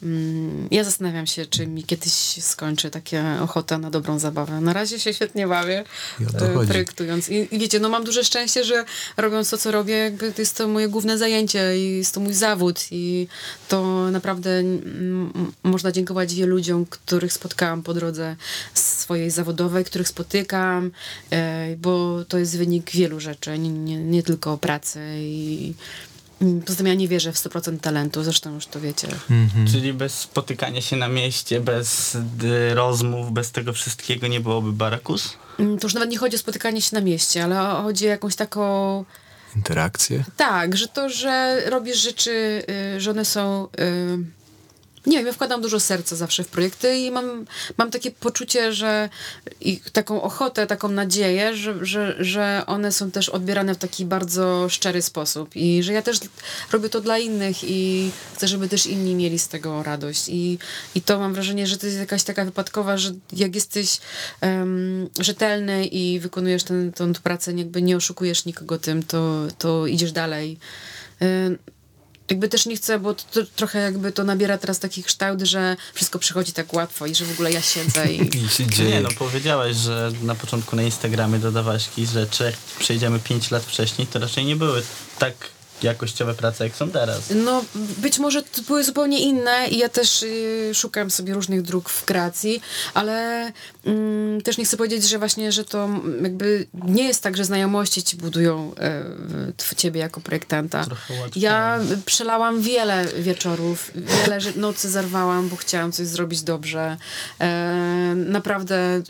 Mm, Ja zastanawiam się, czy mi kiedyś skończy taka ochota na dobrą zabawę. Na razie się świetnie bawię, e, projektując. I, I wiecie, no mam duże szczęście, że robiąc to, co robię, jakby to jest to moje główne zajęcie i jest to mój zawód i to naprawdę mm, można dziękować wielu ludziom, których spotkałam po drodze swojej zawodowej, których spotykam, e, bo to jest wynik wielu rzeczy, nie, nie, nie tylko pracy i poza tym ja nie wierzę w 100% talentu, zresztą już to wiecie. Mhm. Czyli bez spotykania się na mieście, bez y, rozmów, bez tego wszystkiego nie byłoby barakus? Mm, To już nawet nie chodzi o spotykanie się na mieście, ale o- chodzi o jakąś taką Interakcje? Tak, że to, że robisz rzeczy, y, że one są. Y, nie wiem, ja wkładam dużo serca zawsze w projekty i mam, mam takie poczucie, że i taką ochotę, taką nadzieję, że, że, że one są też odbierane w taki bardzo szczery sposób i że ja też robię to dla innych i chcę, żeby też inni mieli z tego radość. I, i to mam wrażenie, że to jest jakaś taka wypadkowa, że jak jesteś em, rzetelny i wykonujesz tę pracę, jakby nie oszukujesz nikogo tym, to, to idziesz dalej. Y, jakby też nie chcę, bo to, to trochę jakby to nabiera teraz taki kształt, że wszystko przychodzi tak łatwo i że w ogóle ja siedzę i... I się dzieje. Nie no, powiedziałaś, że na początku na Instagramie dodawałaś jakieś rzeczy. Jak przejdziemy 5 lat wcześniej, to raczej nie były tak jakościowe prace, jak są teraz. No, być może to były zupełnie inne i ja też y, szukam sobie różnych dróg w kreacji, ale mm, też nie chcę powiedzieć, że właśnie, że to jakby nie jest tak, że znajomości ci budują w ciebie jako projektanta. Ja przelałam wiele wieczorów, wiele nocy zerwałam, bo chciałam coś zrobić dobrze. E, naprawdę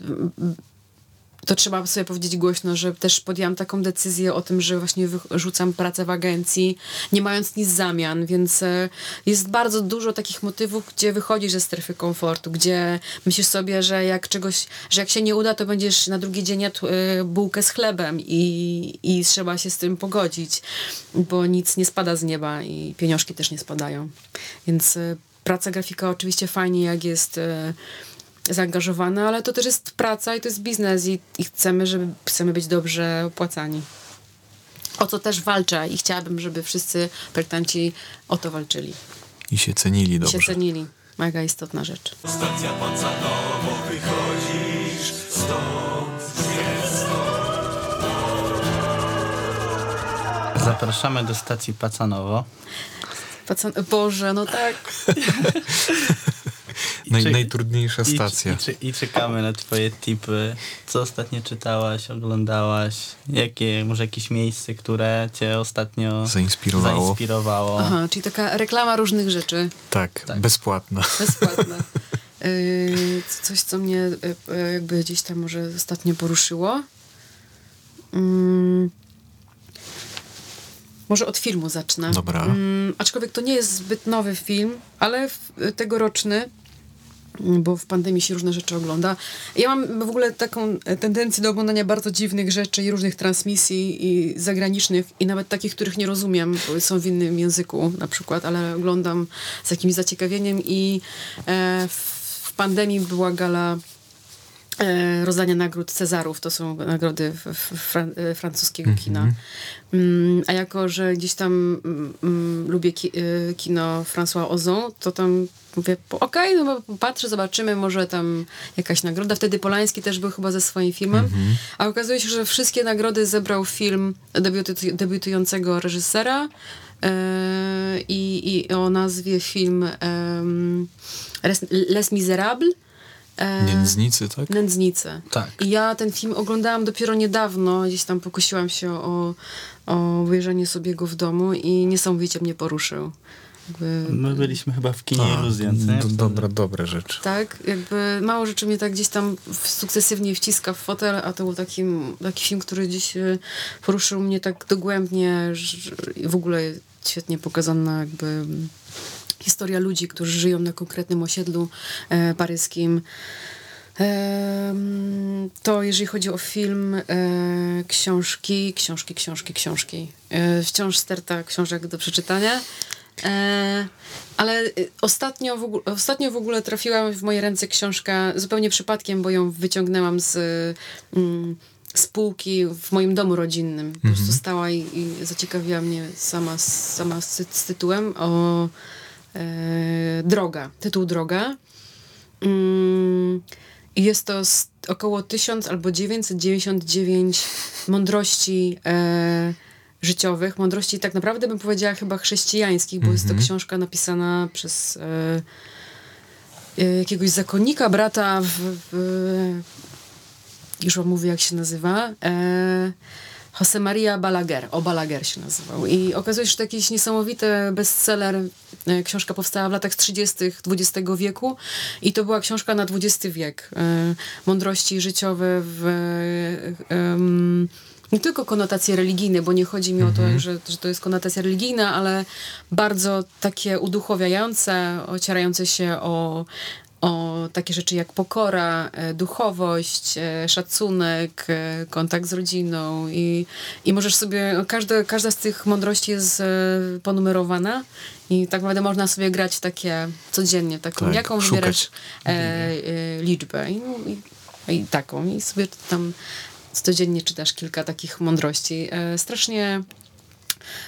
to trzeba sobie powiedzieć głośno, że też podjęłam taką decyzję o tym, że właśnie wyrzucam pracę w agencji, nie mając nic zamian, więc e, jest bardzo dużo takich motywów, gdzie wychodzisz ze strefy komfortu, gdzie myślisz sobie, że jak czegoś, że jak się nie uda, to będziesz na drugi dzień jadł e, bułkę z chlebem i, i trzeba się z tym pogodzić, bo nic nie spada z nieba i pieniążki też nie spadają. Więc e, praca grafika oczywiście fajnie, jak jest e, zaangażowana, ale to też jest praca i to jest biznes i, i chcemy, żeby chcemy być dobrze opłacani. O co też walczę i chciałabym, żeby wszyscy projektanci o to walczyli. I się cenili I dobrze. się cenili. Mega istotna rzecz. Stacja Pacanowo, wychodzisz stąd Zapraszamy do stacji Pacanowo. Pacan- Boże, no tak. Naj, czy- najtrudniejsza I, stacja. i, czy- I czekamy na twoje tipy. Co ostatnio czytałaś, oglądałaś? Jakie, może jakieś miejsce, które cię ostatnio Zainspirowało. zainspirowało? Aha, czyli taka reklama różnych rzeczy. Tak, Tak. bezpłatna. Bezpłatne. Yy, coś, co mnie y, y, jakby gdzieś tam może ostatnio poruszyło. Mm. Może od filmu zacznę. Dobra. Mm, aczkolwiek to nie jest zbyt nowy film, ale w, tegoroczny, bo w pandemii się różne rzeczy ogląda. Ja mam w ogóle taką e, tendencję do oglądania bardzo dziwnych rzeczy i różnych transmisji i zagranicznych i nawet takich, których nie rozumiem, bo są w innym języku na przykład, ale oglądam z jakimś zaciekawieniem i e, w, pandemii była gala rozdania nagród Cezarów. To są nagrody fran, e, francuskiego kina. Mm, a jako, że gdzieś tam mm, mm, lubię ki, e, kino François Ozon, to tam mówię, okej, no bo patrzę, zobaczymy, może tam jakaś nagroda. Wtedy Polański też był chyba ze swoim filmem. A okazuje się, że wszystkie nagrody zebrał film debiutującego reżysera e, i, i o nazwie film Les, Les Miserables E, Nędznicy, tak? Nędznice. Tak. I ja ten film oglądałam dopiero niedawno, gdzieś tam pokusiłam się o, o obejrzenie sobie go w domu i niesamowicie mnie poruszył. Jakby, My byliśmy chyba w kinie co nie? do, dobra, dobra rzecz. tak, jakby mało rzeczy mnie tak gdzieś tam sukcesywnie wciska w fotel, a to był taki, taki film, który gdzieś e, poruszył mnie tak dogłębnie, w ogóle świetnie pokazana jakby historia ludzi, którzy żyją na konkretnym osiedlu e, paryskim. Em, To jeżeli chodzi o film, e, książki, książki, książki, książki. E, wciąż sterta książek do przeczytania. E, ale e, ostatnio w, ogóle, ostatnio w ogóle trafiła w moje ręce książka zupełnie przypadkiem, bo ją wyciągnęłam z, mm, z półki w moim domu rodzinnym. Po prostu stała i, i zaciekawiła mnie sama, sama z, z tytułem o e, Droga. Tytuł Droga. Mm, I jest to około 1000 albo 999 mądrości e, życiowych, mądrości tak naprawdę bym powiedziała chyba chrześcijańskich, bo jest to książka napisana przez e, e, jakiegoś zakonnika, brata w, w już wam mówię jak się nazywa, e, Jose Maria Balaguer, o Balaguer się nazywał. I okazuje się, że to jakiś niesamowity bestseller. E, Książka powstała w latach 30. XX wieku i to była książka na XX wiek. E, Mądrości życiowe w e, nie tylko konotacje religijne, bo nie chodzi mi o to, że, że to jest konotacja religijna, ale bardzo takie uduchowiające, ocierające się o, o takie rzeczy jak pokora, e, duchowość, e, szacunek, e, kontakt z rodziną i, i możesz sobie, każde, każda z tych mądrości jest ponumerowana i tak naprawdę można sobie grać w takie codziennie, taką, Tak, jaką szukać. wybierasz e, e, liczbę i, no, i, i taką i sobie tam codziennie czytasz kilka takich mądrości. E, strasznie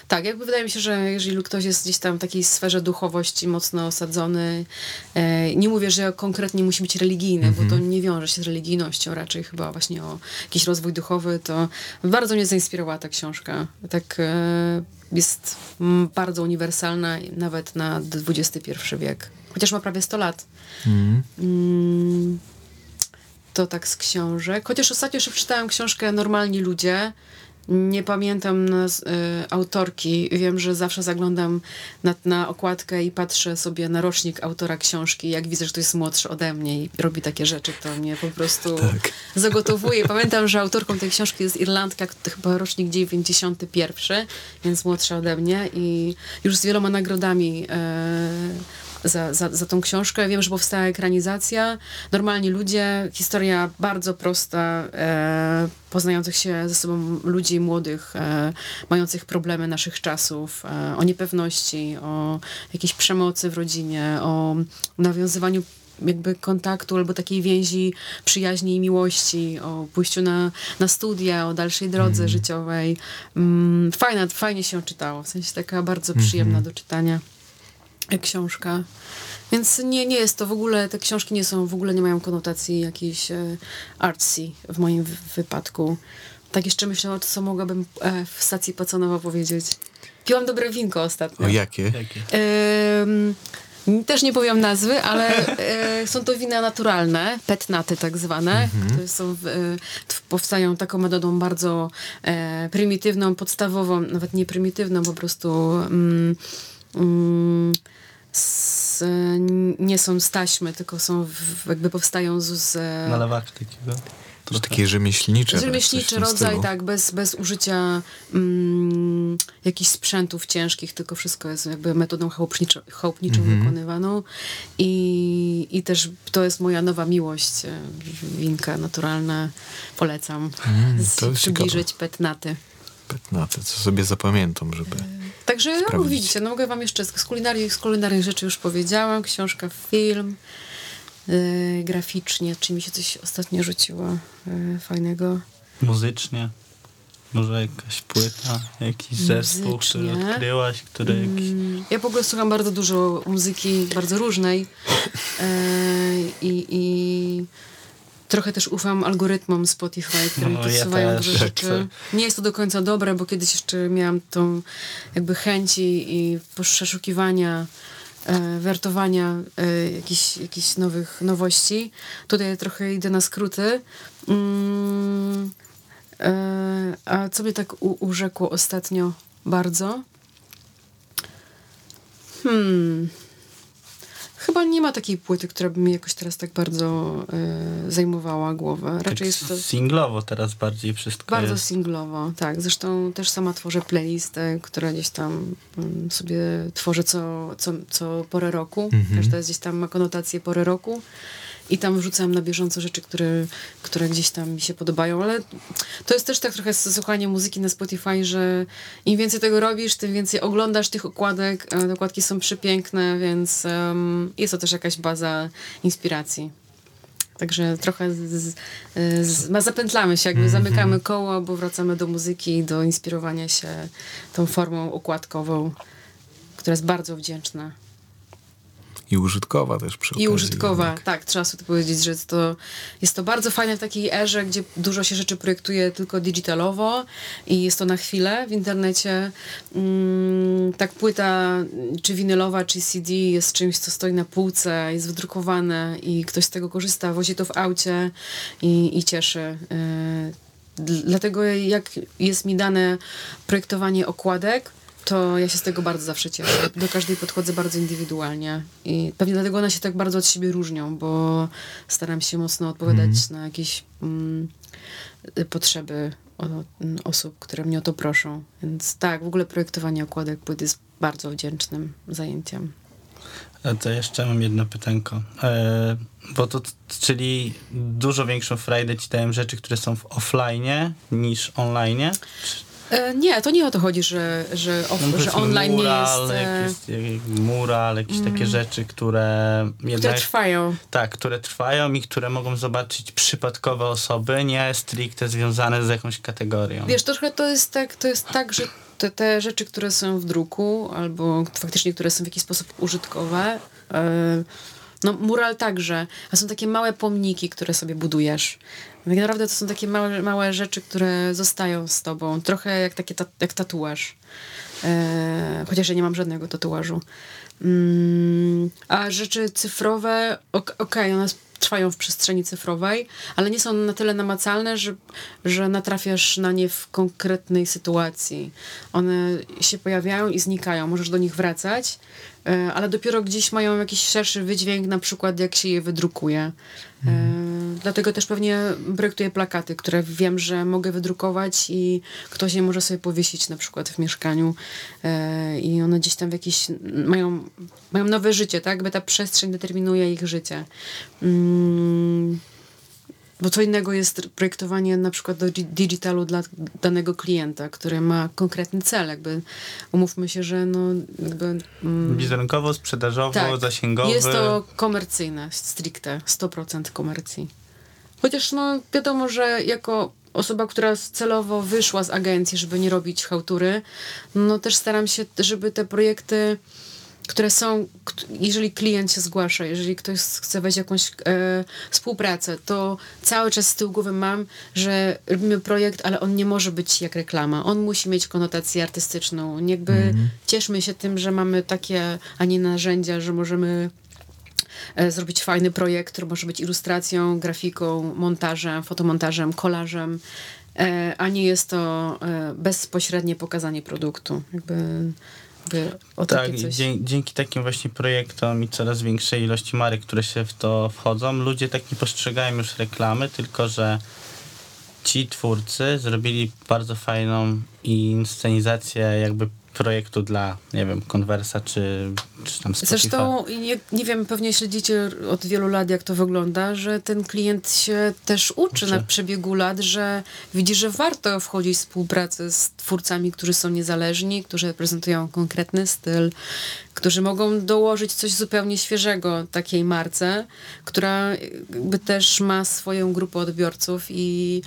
tak, jakby wydaje mi się, że jeżeli ktoś jest gdzieś tam w takiej sferze duchowości mocno osadzony, e, nie mówię, że konkretnie musi być religijny, bo to nie wiąże się z religijnością, raczej chyba właśnie o jakiś rozwój duchowy, to bardzo mnie zainspirowała ta książka. Tak e, jest mm, bardzo uniwersalna, nawet na XXI wiek. Chociaż ma prawie 100 lat. Mm, to tak z książek. Chociaż ostatnio jeszcze przeczytałam książkę Normalni ludzie. Nie pamiętam naz- y, autorki. Wiem, że zawsze zaglądam na, na okładkę i patrzę sobie na rocznik autora książki. Jak widzę, że to jest młodszy ode mnie i robi takie rzeczy, to mnie po prostu zagotowuje. Pamiętam, że autorką tej książki jest Irlandka, chyba rocznik 91, więc młodsza ode mnie i już z wieloma nagrodami e, za, za, za tą książkę. Wiem, że powstała ekranizacja. Normalni ludzie, historia bardzo prosta, e, poznających się ze sobą ludzi młodych, e, mających problemy naszych czasów, e, o niepewności, o jakiejś przemocy w rodzinie, o nawiązywaniu jakby kontaktu albo takiej więzi przyjaźni i miłości, o pójściu na, na studia, o dalszej drodze życiowej. Mm, fajna, fajnie się czytało, w sensie taka bardzo przyjemna do czytania książka. Więc nie, nie jest to w ogóle, te książki nie są, w ogóle nie mają konotacji jakiejś e, artsy w moim wy- wypadku. Tak jeszcze myślę, o co mogłabym e, w stacji Paconowa powiedzieć. Piłam dobre winko ostatnio. O jakie? Też nie powiem nazwy, ale e, są to wina naturalne, petnaty tak zwane, które są e, powstają taką metodą bardzo e, prymitywną, podstawową, nawet nie prymitywną, po prostu mm, z, nie są z taśmy, tylko są w, jakby powstają z, z Nalewak takiego. To Trochę. takie rzemieślnicze. w Rzemieślniczy rodzaj, tak, bez, bez użycia mm, jakichś sprzętów ciężkich, tylko wszystko jest jakby metodą chałupniczą, chałupniczą Mhm. wykonywaną. I, I też to jest moja nowa miłość, e, winka naturalne. Polecam Mm, przybliżyć petnaty. Petnaty, co sobie zapamiętam, żeby... Także no, widzicie, no mogę wam jeszcze z kulinarii, z kulinarnych rzeczy już powiedziałam. Książka, film, e, graficznie. Czy mi się coś ostatnio rzuciło e, fajnego? Muzycznie. Może jakaś płyta, jakiś zespół, który odkryłaś, który jakiś... Mm, Ja w ogóle słucham bardzo dużo muzyki, bardzo różnej i, i trochę też ufam algorytmom Spotify, które mi No, ja podsuwają Tak, rzeczy. Nie jest to do końca dobre, bo kiedyś jeszcze miałam tą jakby chęci i przeszukiwania e, wertowania e, jakichś, jakichś nowych nowości. Tutaj trochę idę na skróty. Mm, e, a co mnie tak u, urzekło ostatnio bardzo? Hmm. Chyba nie ma takiej płyty, która by mi jakoś teraz tak bardzo e, zajmowała głowę. Raczej tak jest to singlowo teraz bardziej wszystko bardzo jest. singlowo, tak. Zresztą też sama tworzę playlistę, która gdzieś tam mm, sobie tworzę co, co, co porę roku. Każda jest gdzieś tam ma konotację porę roku. I tam wrzucam na bieżąco rzeczy, które, które gdzieś tam mi się podobają, ale to jest też tak trochę słuchanie muzyki na Spotify, że im więcej tego robisz, tym więcej oglądasz tych okładek. Te okładki są przepiękne, więc em, jest to też jakaś baza inspiracji. Także trochę z, z, z, ma- zapętlamy się, jakby zamykamy koło, bo wracamy do muzyki, do inspirowania się tą formą okładkową, która jest bardzo wdzięczna. I użytkowa też przy I okazji użytkowa, jednak. tak, trzeba sobie powiedzieć, że jest to, jest to bardzo fajne w takiej erze, gdzie dużo się rzeczy projektuje tylko digitalowo i jest to na chwilę w internecie. Mm, tak płyta, czy winylowa, czy CD jest czymś, co stoi na półce, jest wydrukowane i ktoś z tego korzysta, wozi to w aucie i, i cieszy. Yy, dl- Dlatego jak jest mi dane projektowanie okładek, to ja się z tego bardzo zawsze cieszę. Do każdej podchodzę bardzo indywidualnie i pewnie dlatego one się tak bardzo od siebie różnią, bo staram się mocno odpowiadać na jakieś mm, potrzeby o, mm, osób, które mnie o to proszą. Więc tak, w ogóle projektowanie okładek płyt jest bardzo wdzięcznym zajęciem. To jeszcze mam jedno pytanko. E, bo to, czyli dużo większą frajdę ci dają rzeczy, które są w offline niż online? E, nie, to nie o to chodzi, że, że, off, że powiedzmy online nie mural, jest... e, Jakieś, jak- mural, jakieś takie rzeczy, które Które jednak... trwają. Tak, które trwają i które mogą zobaczyć przypadkowe osoby, nie stricte związane z jakąś kategorią. Wiesz, trochę to jest tak, to jest tak że te, te rzeczy, które są w druku, albo faktycznie, które są w jakiś sposób użytkowe, e, no mural także, a są takie małe pomniki, które sobie budujesz. Tak naprawdę to są takie małe, małe rzeczy, które zostają z tobą. Trochę jak takie ta, jak tatuaż. E, chociaż ja nie mam żadnego tatuażu. Mm, a rzeczy cyfrowe, ok- okej, one trwają w przestrzeni cyfrowej, ale nie są na tyle namacalne, że, że natrafiasz na nie w konkretnej sytuacji. One się pojawiają i znikają. Możesz do nich wracać, ale dopiero gdzieś mają jakiś szerszy wydźwięk, na przykład jak się je wydrukuje. E, Dlatego też pewnie projektuję plakaty, które wiem, że mogę wydrukować i ktoś je może sobie powiesić na przykład w mieszkaniu e, i one gdzieś tam w jakiś mają, mają nowe życie, tak? Jakby ta przestrzeń determinuje ich życie. Mm, bo co innego jest projektowanie na przykład do di- digitalu dla danego klienta, który ma konkretny cel. Jakby umówmy się, że no jakby... Mm, Wizerunkowo, sprzedażowo, tak. zasięgowy. Jest to komercyjne, stricte, 100% komercji. Chociaż no wiadomo, że jako osoba, która celowo wyszła z agencji, żeby nie robić chałtury, no też staram się, żeby te projekty, które są, jeżeli klient się zgłasza, jeżeli ktoś chce wejść w jakąś e, współpracę, to cały czas z tyłu głowy mam, że robimy projekt, ale on nie może być jak reklama. On musi mieć konotację artystyczną. Jakby cieszmy się tym, że mamy takie, a nie narzędzia, że możemy e, zrobić fajny projekt, który może być ilustracją, grafiką, montażem, fotomontażem, kolażem, e, a nie jest to e, bezpośrednie pokazanie produktu. Jakby, jakby o Tak, takie coś. dzie- dzięki takim właśnie projektom i coraz większej ilości marek, które się w to wchodzą, ludzie tak nie postrzegają już reklamy, tylko że ci twórcy zrobili bardzo fajną inscenizację jakby projektu dla, nie wiem, Conversa czy, czy tam Spotify. Zresztą nie, nie wiem, pewnie śledzicie od wielu lat, jak to wygląda, że ten klient się też uczy, Uczy. na przebiegu lat, że widzi, że warto wchodzić w współpracę z twórcami, którzy są niezależni, którzy reprezentują konkretny styl, którzy mogą dołożyć coś zupełnie świeżego takiej marce, która jakby też ma swoją grupę odbiorców i,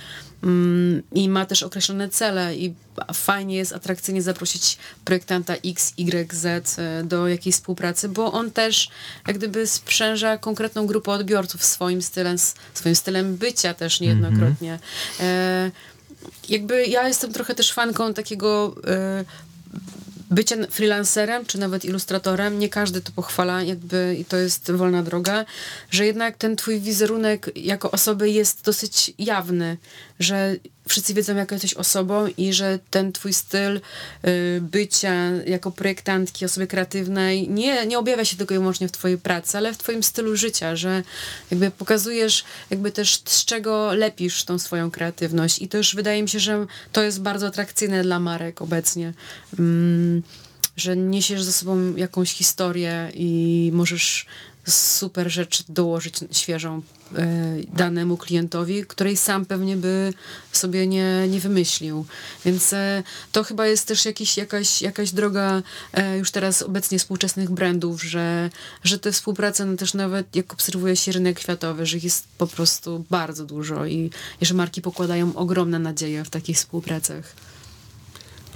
i ma też określone cele i fajnie jest atrakcyjnie zaprosić projektanta X, Y, Z e, do jakiejś współpracy, bo on też jak gdyby sprzęża konkretną grupę odbiorców swoim stylem, swoim stylem bycia też niejednokrotnie. E, jakby ja jestem trochę też fanką takiego e, bycia freelancerem, czy nawet ilustratorem, nie każdy to pochwala, jakby i to jest wolna droga, że jednak ten twój wizerunek jako osoby jest dosyć jawny, że wszyscy wiedzą, jaka jesteś osobą i że ten twój styl y, bycia jako projektantki, osoby kreatywnej nie, nie objawia się tylko i wyłącznie w twojej pracy, ale w twoim stylu życia, że jakby pokazujesz jakby też z czego lepisz tą swoją kreatywność i też wydaje mi się, że to jest bardzo atrakcyjne dla marek obecnie. Mm, że niesiesz ze sobą jakąś historię i możesz super rzecz dołożyć świeżą e, danemu klientowi, której sam pewnie by sobie nie, nie wymyślił. Więc e, to chyba jest też jakiś, jakaś, jakaś droga e, już teraz obecnie współczesnych brandów, że, że te współprace, no też nawet jak obserwuje się rynek kwiatowy, że jest po prostu bardzo dużo i, i że marki pokładają ogromne nadzieje w takich współpracach.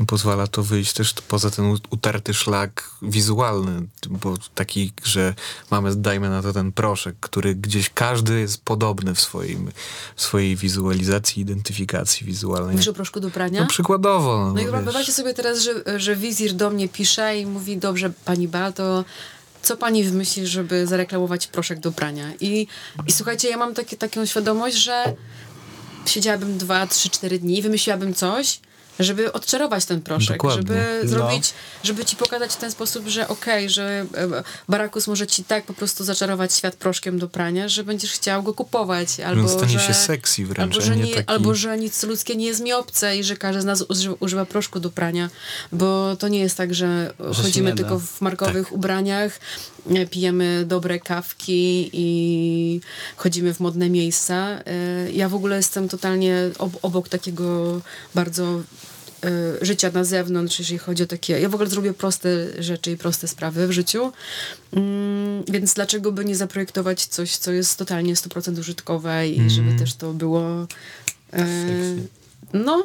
Pozwala to wyjść też poza ten utarty szlak wizualny, bo taki, że mamy, dajmy na to ten proszek, który gdzieś każdy jest podobny w, swoim, w swojej wizualizacji, identyfikacji wizualnej. Mówisz o proszku do prania? No przykładowo. No, No i wyobraźcie sobie teraz, że, że wizir do mnie pisze i mówi, dobrze, pani Beato, co pani wymyśli, żeby zareklamować proszek do prania? I, i słuchajcie, ja mam takie, taką świadomość, że siedziałabym dwa, trzy, cztery dni i wymyśliłabym coś, żeby odczarować ten proszek, Dokładnie. żeby No. zrobić, żeby ci pokazać w ten sposób, że okej, że e, Barakus może ci tak po prostu zaczarować świat proszkiem do prania, że będziesz chciał go kupować, albo on stanie że, się sexy wręcz, albo, że nie taki... albo że nic ludzkie nie jest mi obce i że każdy z nas używa, używa proszku do prania, bo to nie jest tak, że, się chodzimy tylko da. w markowych Tak. ubraniach, pijemy dobre kawki i chodzimy w modne miejsca. E, Ja w ogóle jestem totalnie ob- obok takiego bardzo e, życia na zewnątrz, jeżeli chodzi o takie... Ja w ogóle zrobię proste rzeczy i proste sprawy w życiu, mm, więc dlaczego by nie zaprojektować coś, co jest totalnie 100% użytkowe i żeby też to było... E, no,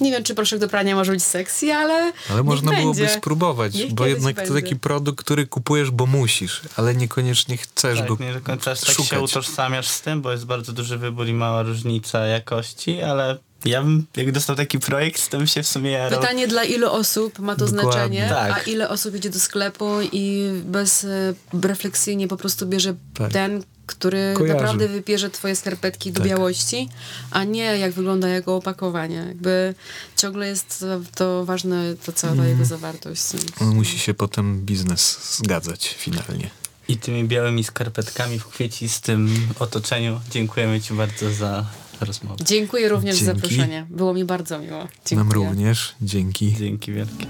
nie wiem, czy proszek do prania może być sexy, ale Ale można byłoby będzie. spróbować, Niech bo jednak to będzie. taki produkt, który kupujesz, bo musisz, ale niekoniecznie chcesz go Tak, nie do końca tak się utożsamiasz z tym, bo jest bardzo duży wybór i mała różnica jakości, ale ja bym, jak dostał taki projekt, to bym się w sumie jarał. Pytanie dla ilu osób ma to Dokładnie. znaczenie, Tak. a ile osób idzie do sklepu i bez e, refleksyjnie po prostu bierze Tak. ten, który Kojarzy. naprawdę wybierze twoje skarpetki do Tak. białości, a nie jak wygląda jego opakowanie. Jakby ciągle jest to, to ważne, to cała Mhm. jego zawartość. On musi się potem biznes zgadzać finalnie. I tymi białymi skarpetkami w kwiecistym otoczeniu dziękujemy ci bardzo za rozmowę. Dziękuję również za Dzięki. zaproszenie. Było mi bardzo miło. Dziękuję. Nam również. Dzięki. Dzięki wielkie.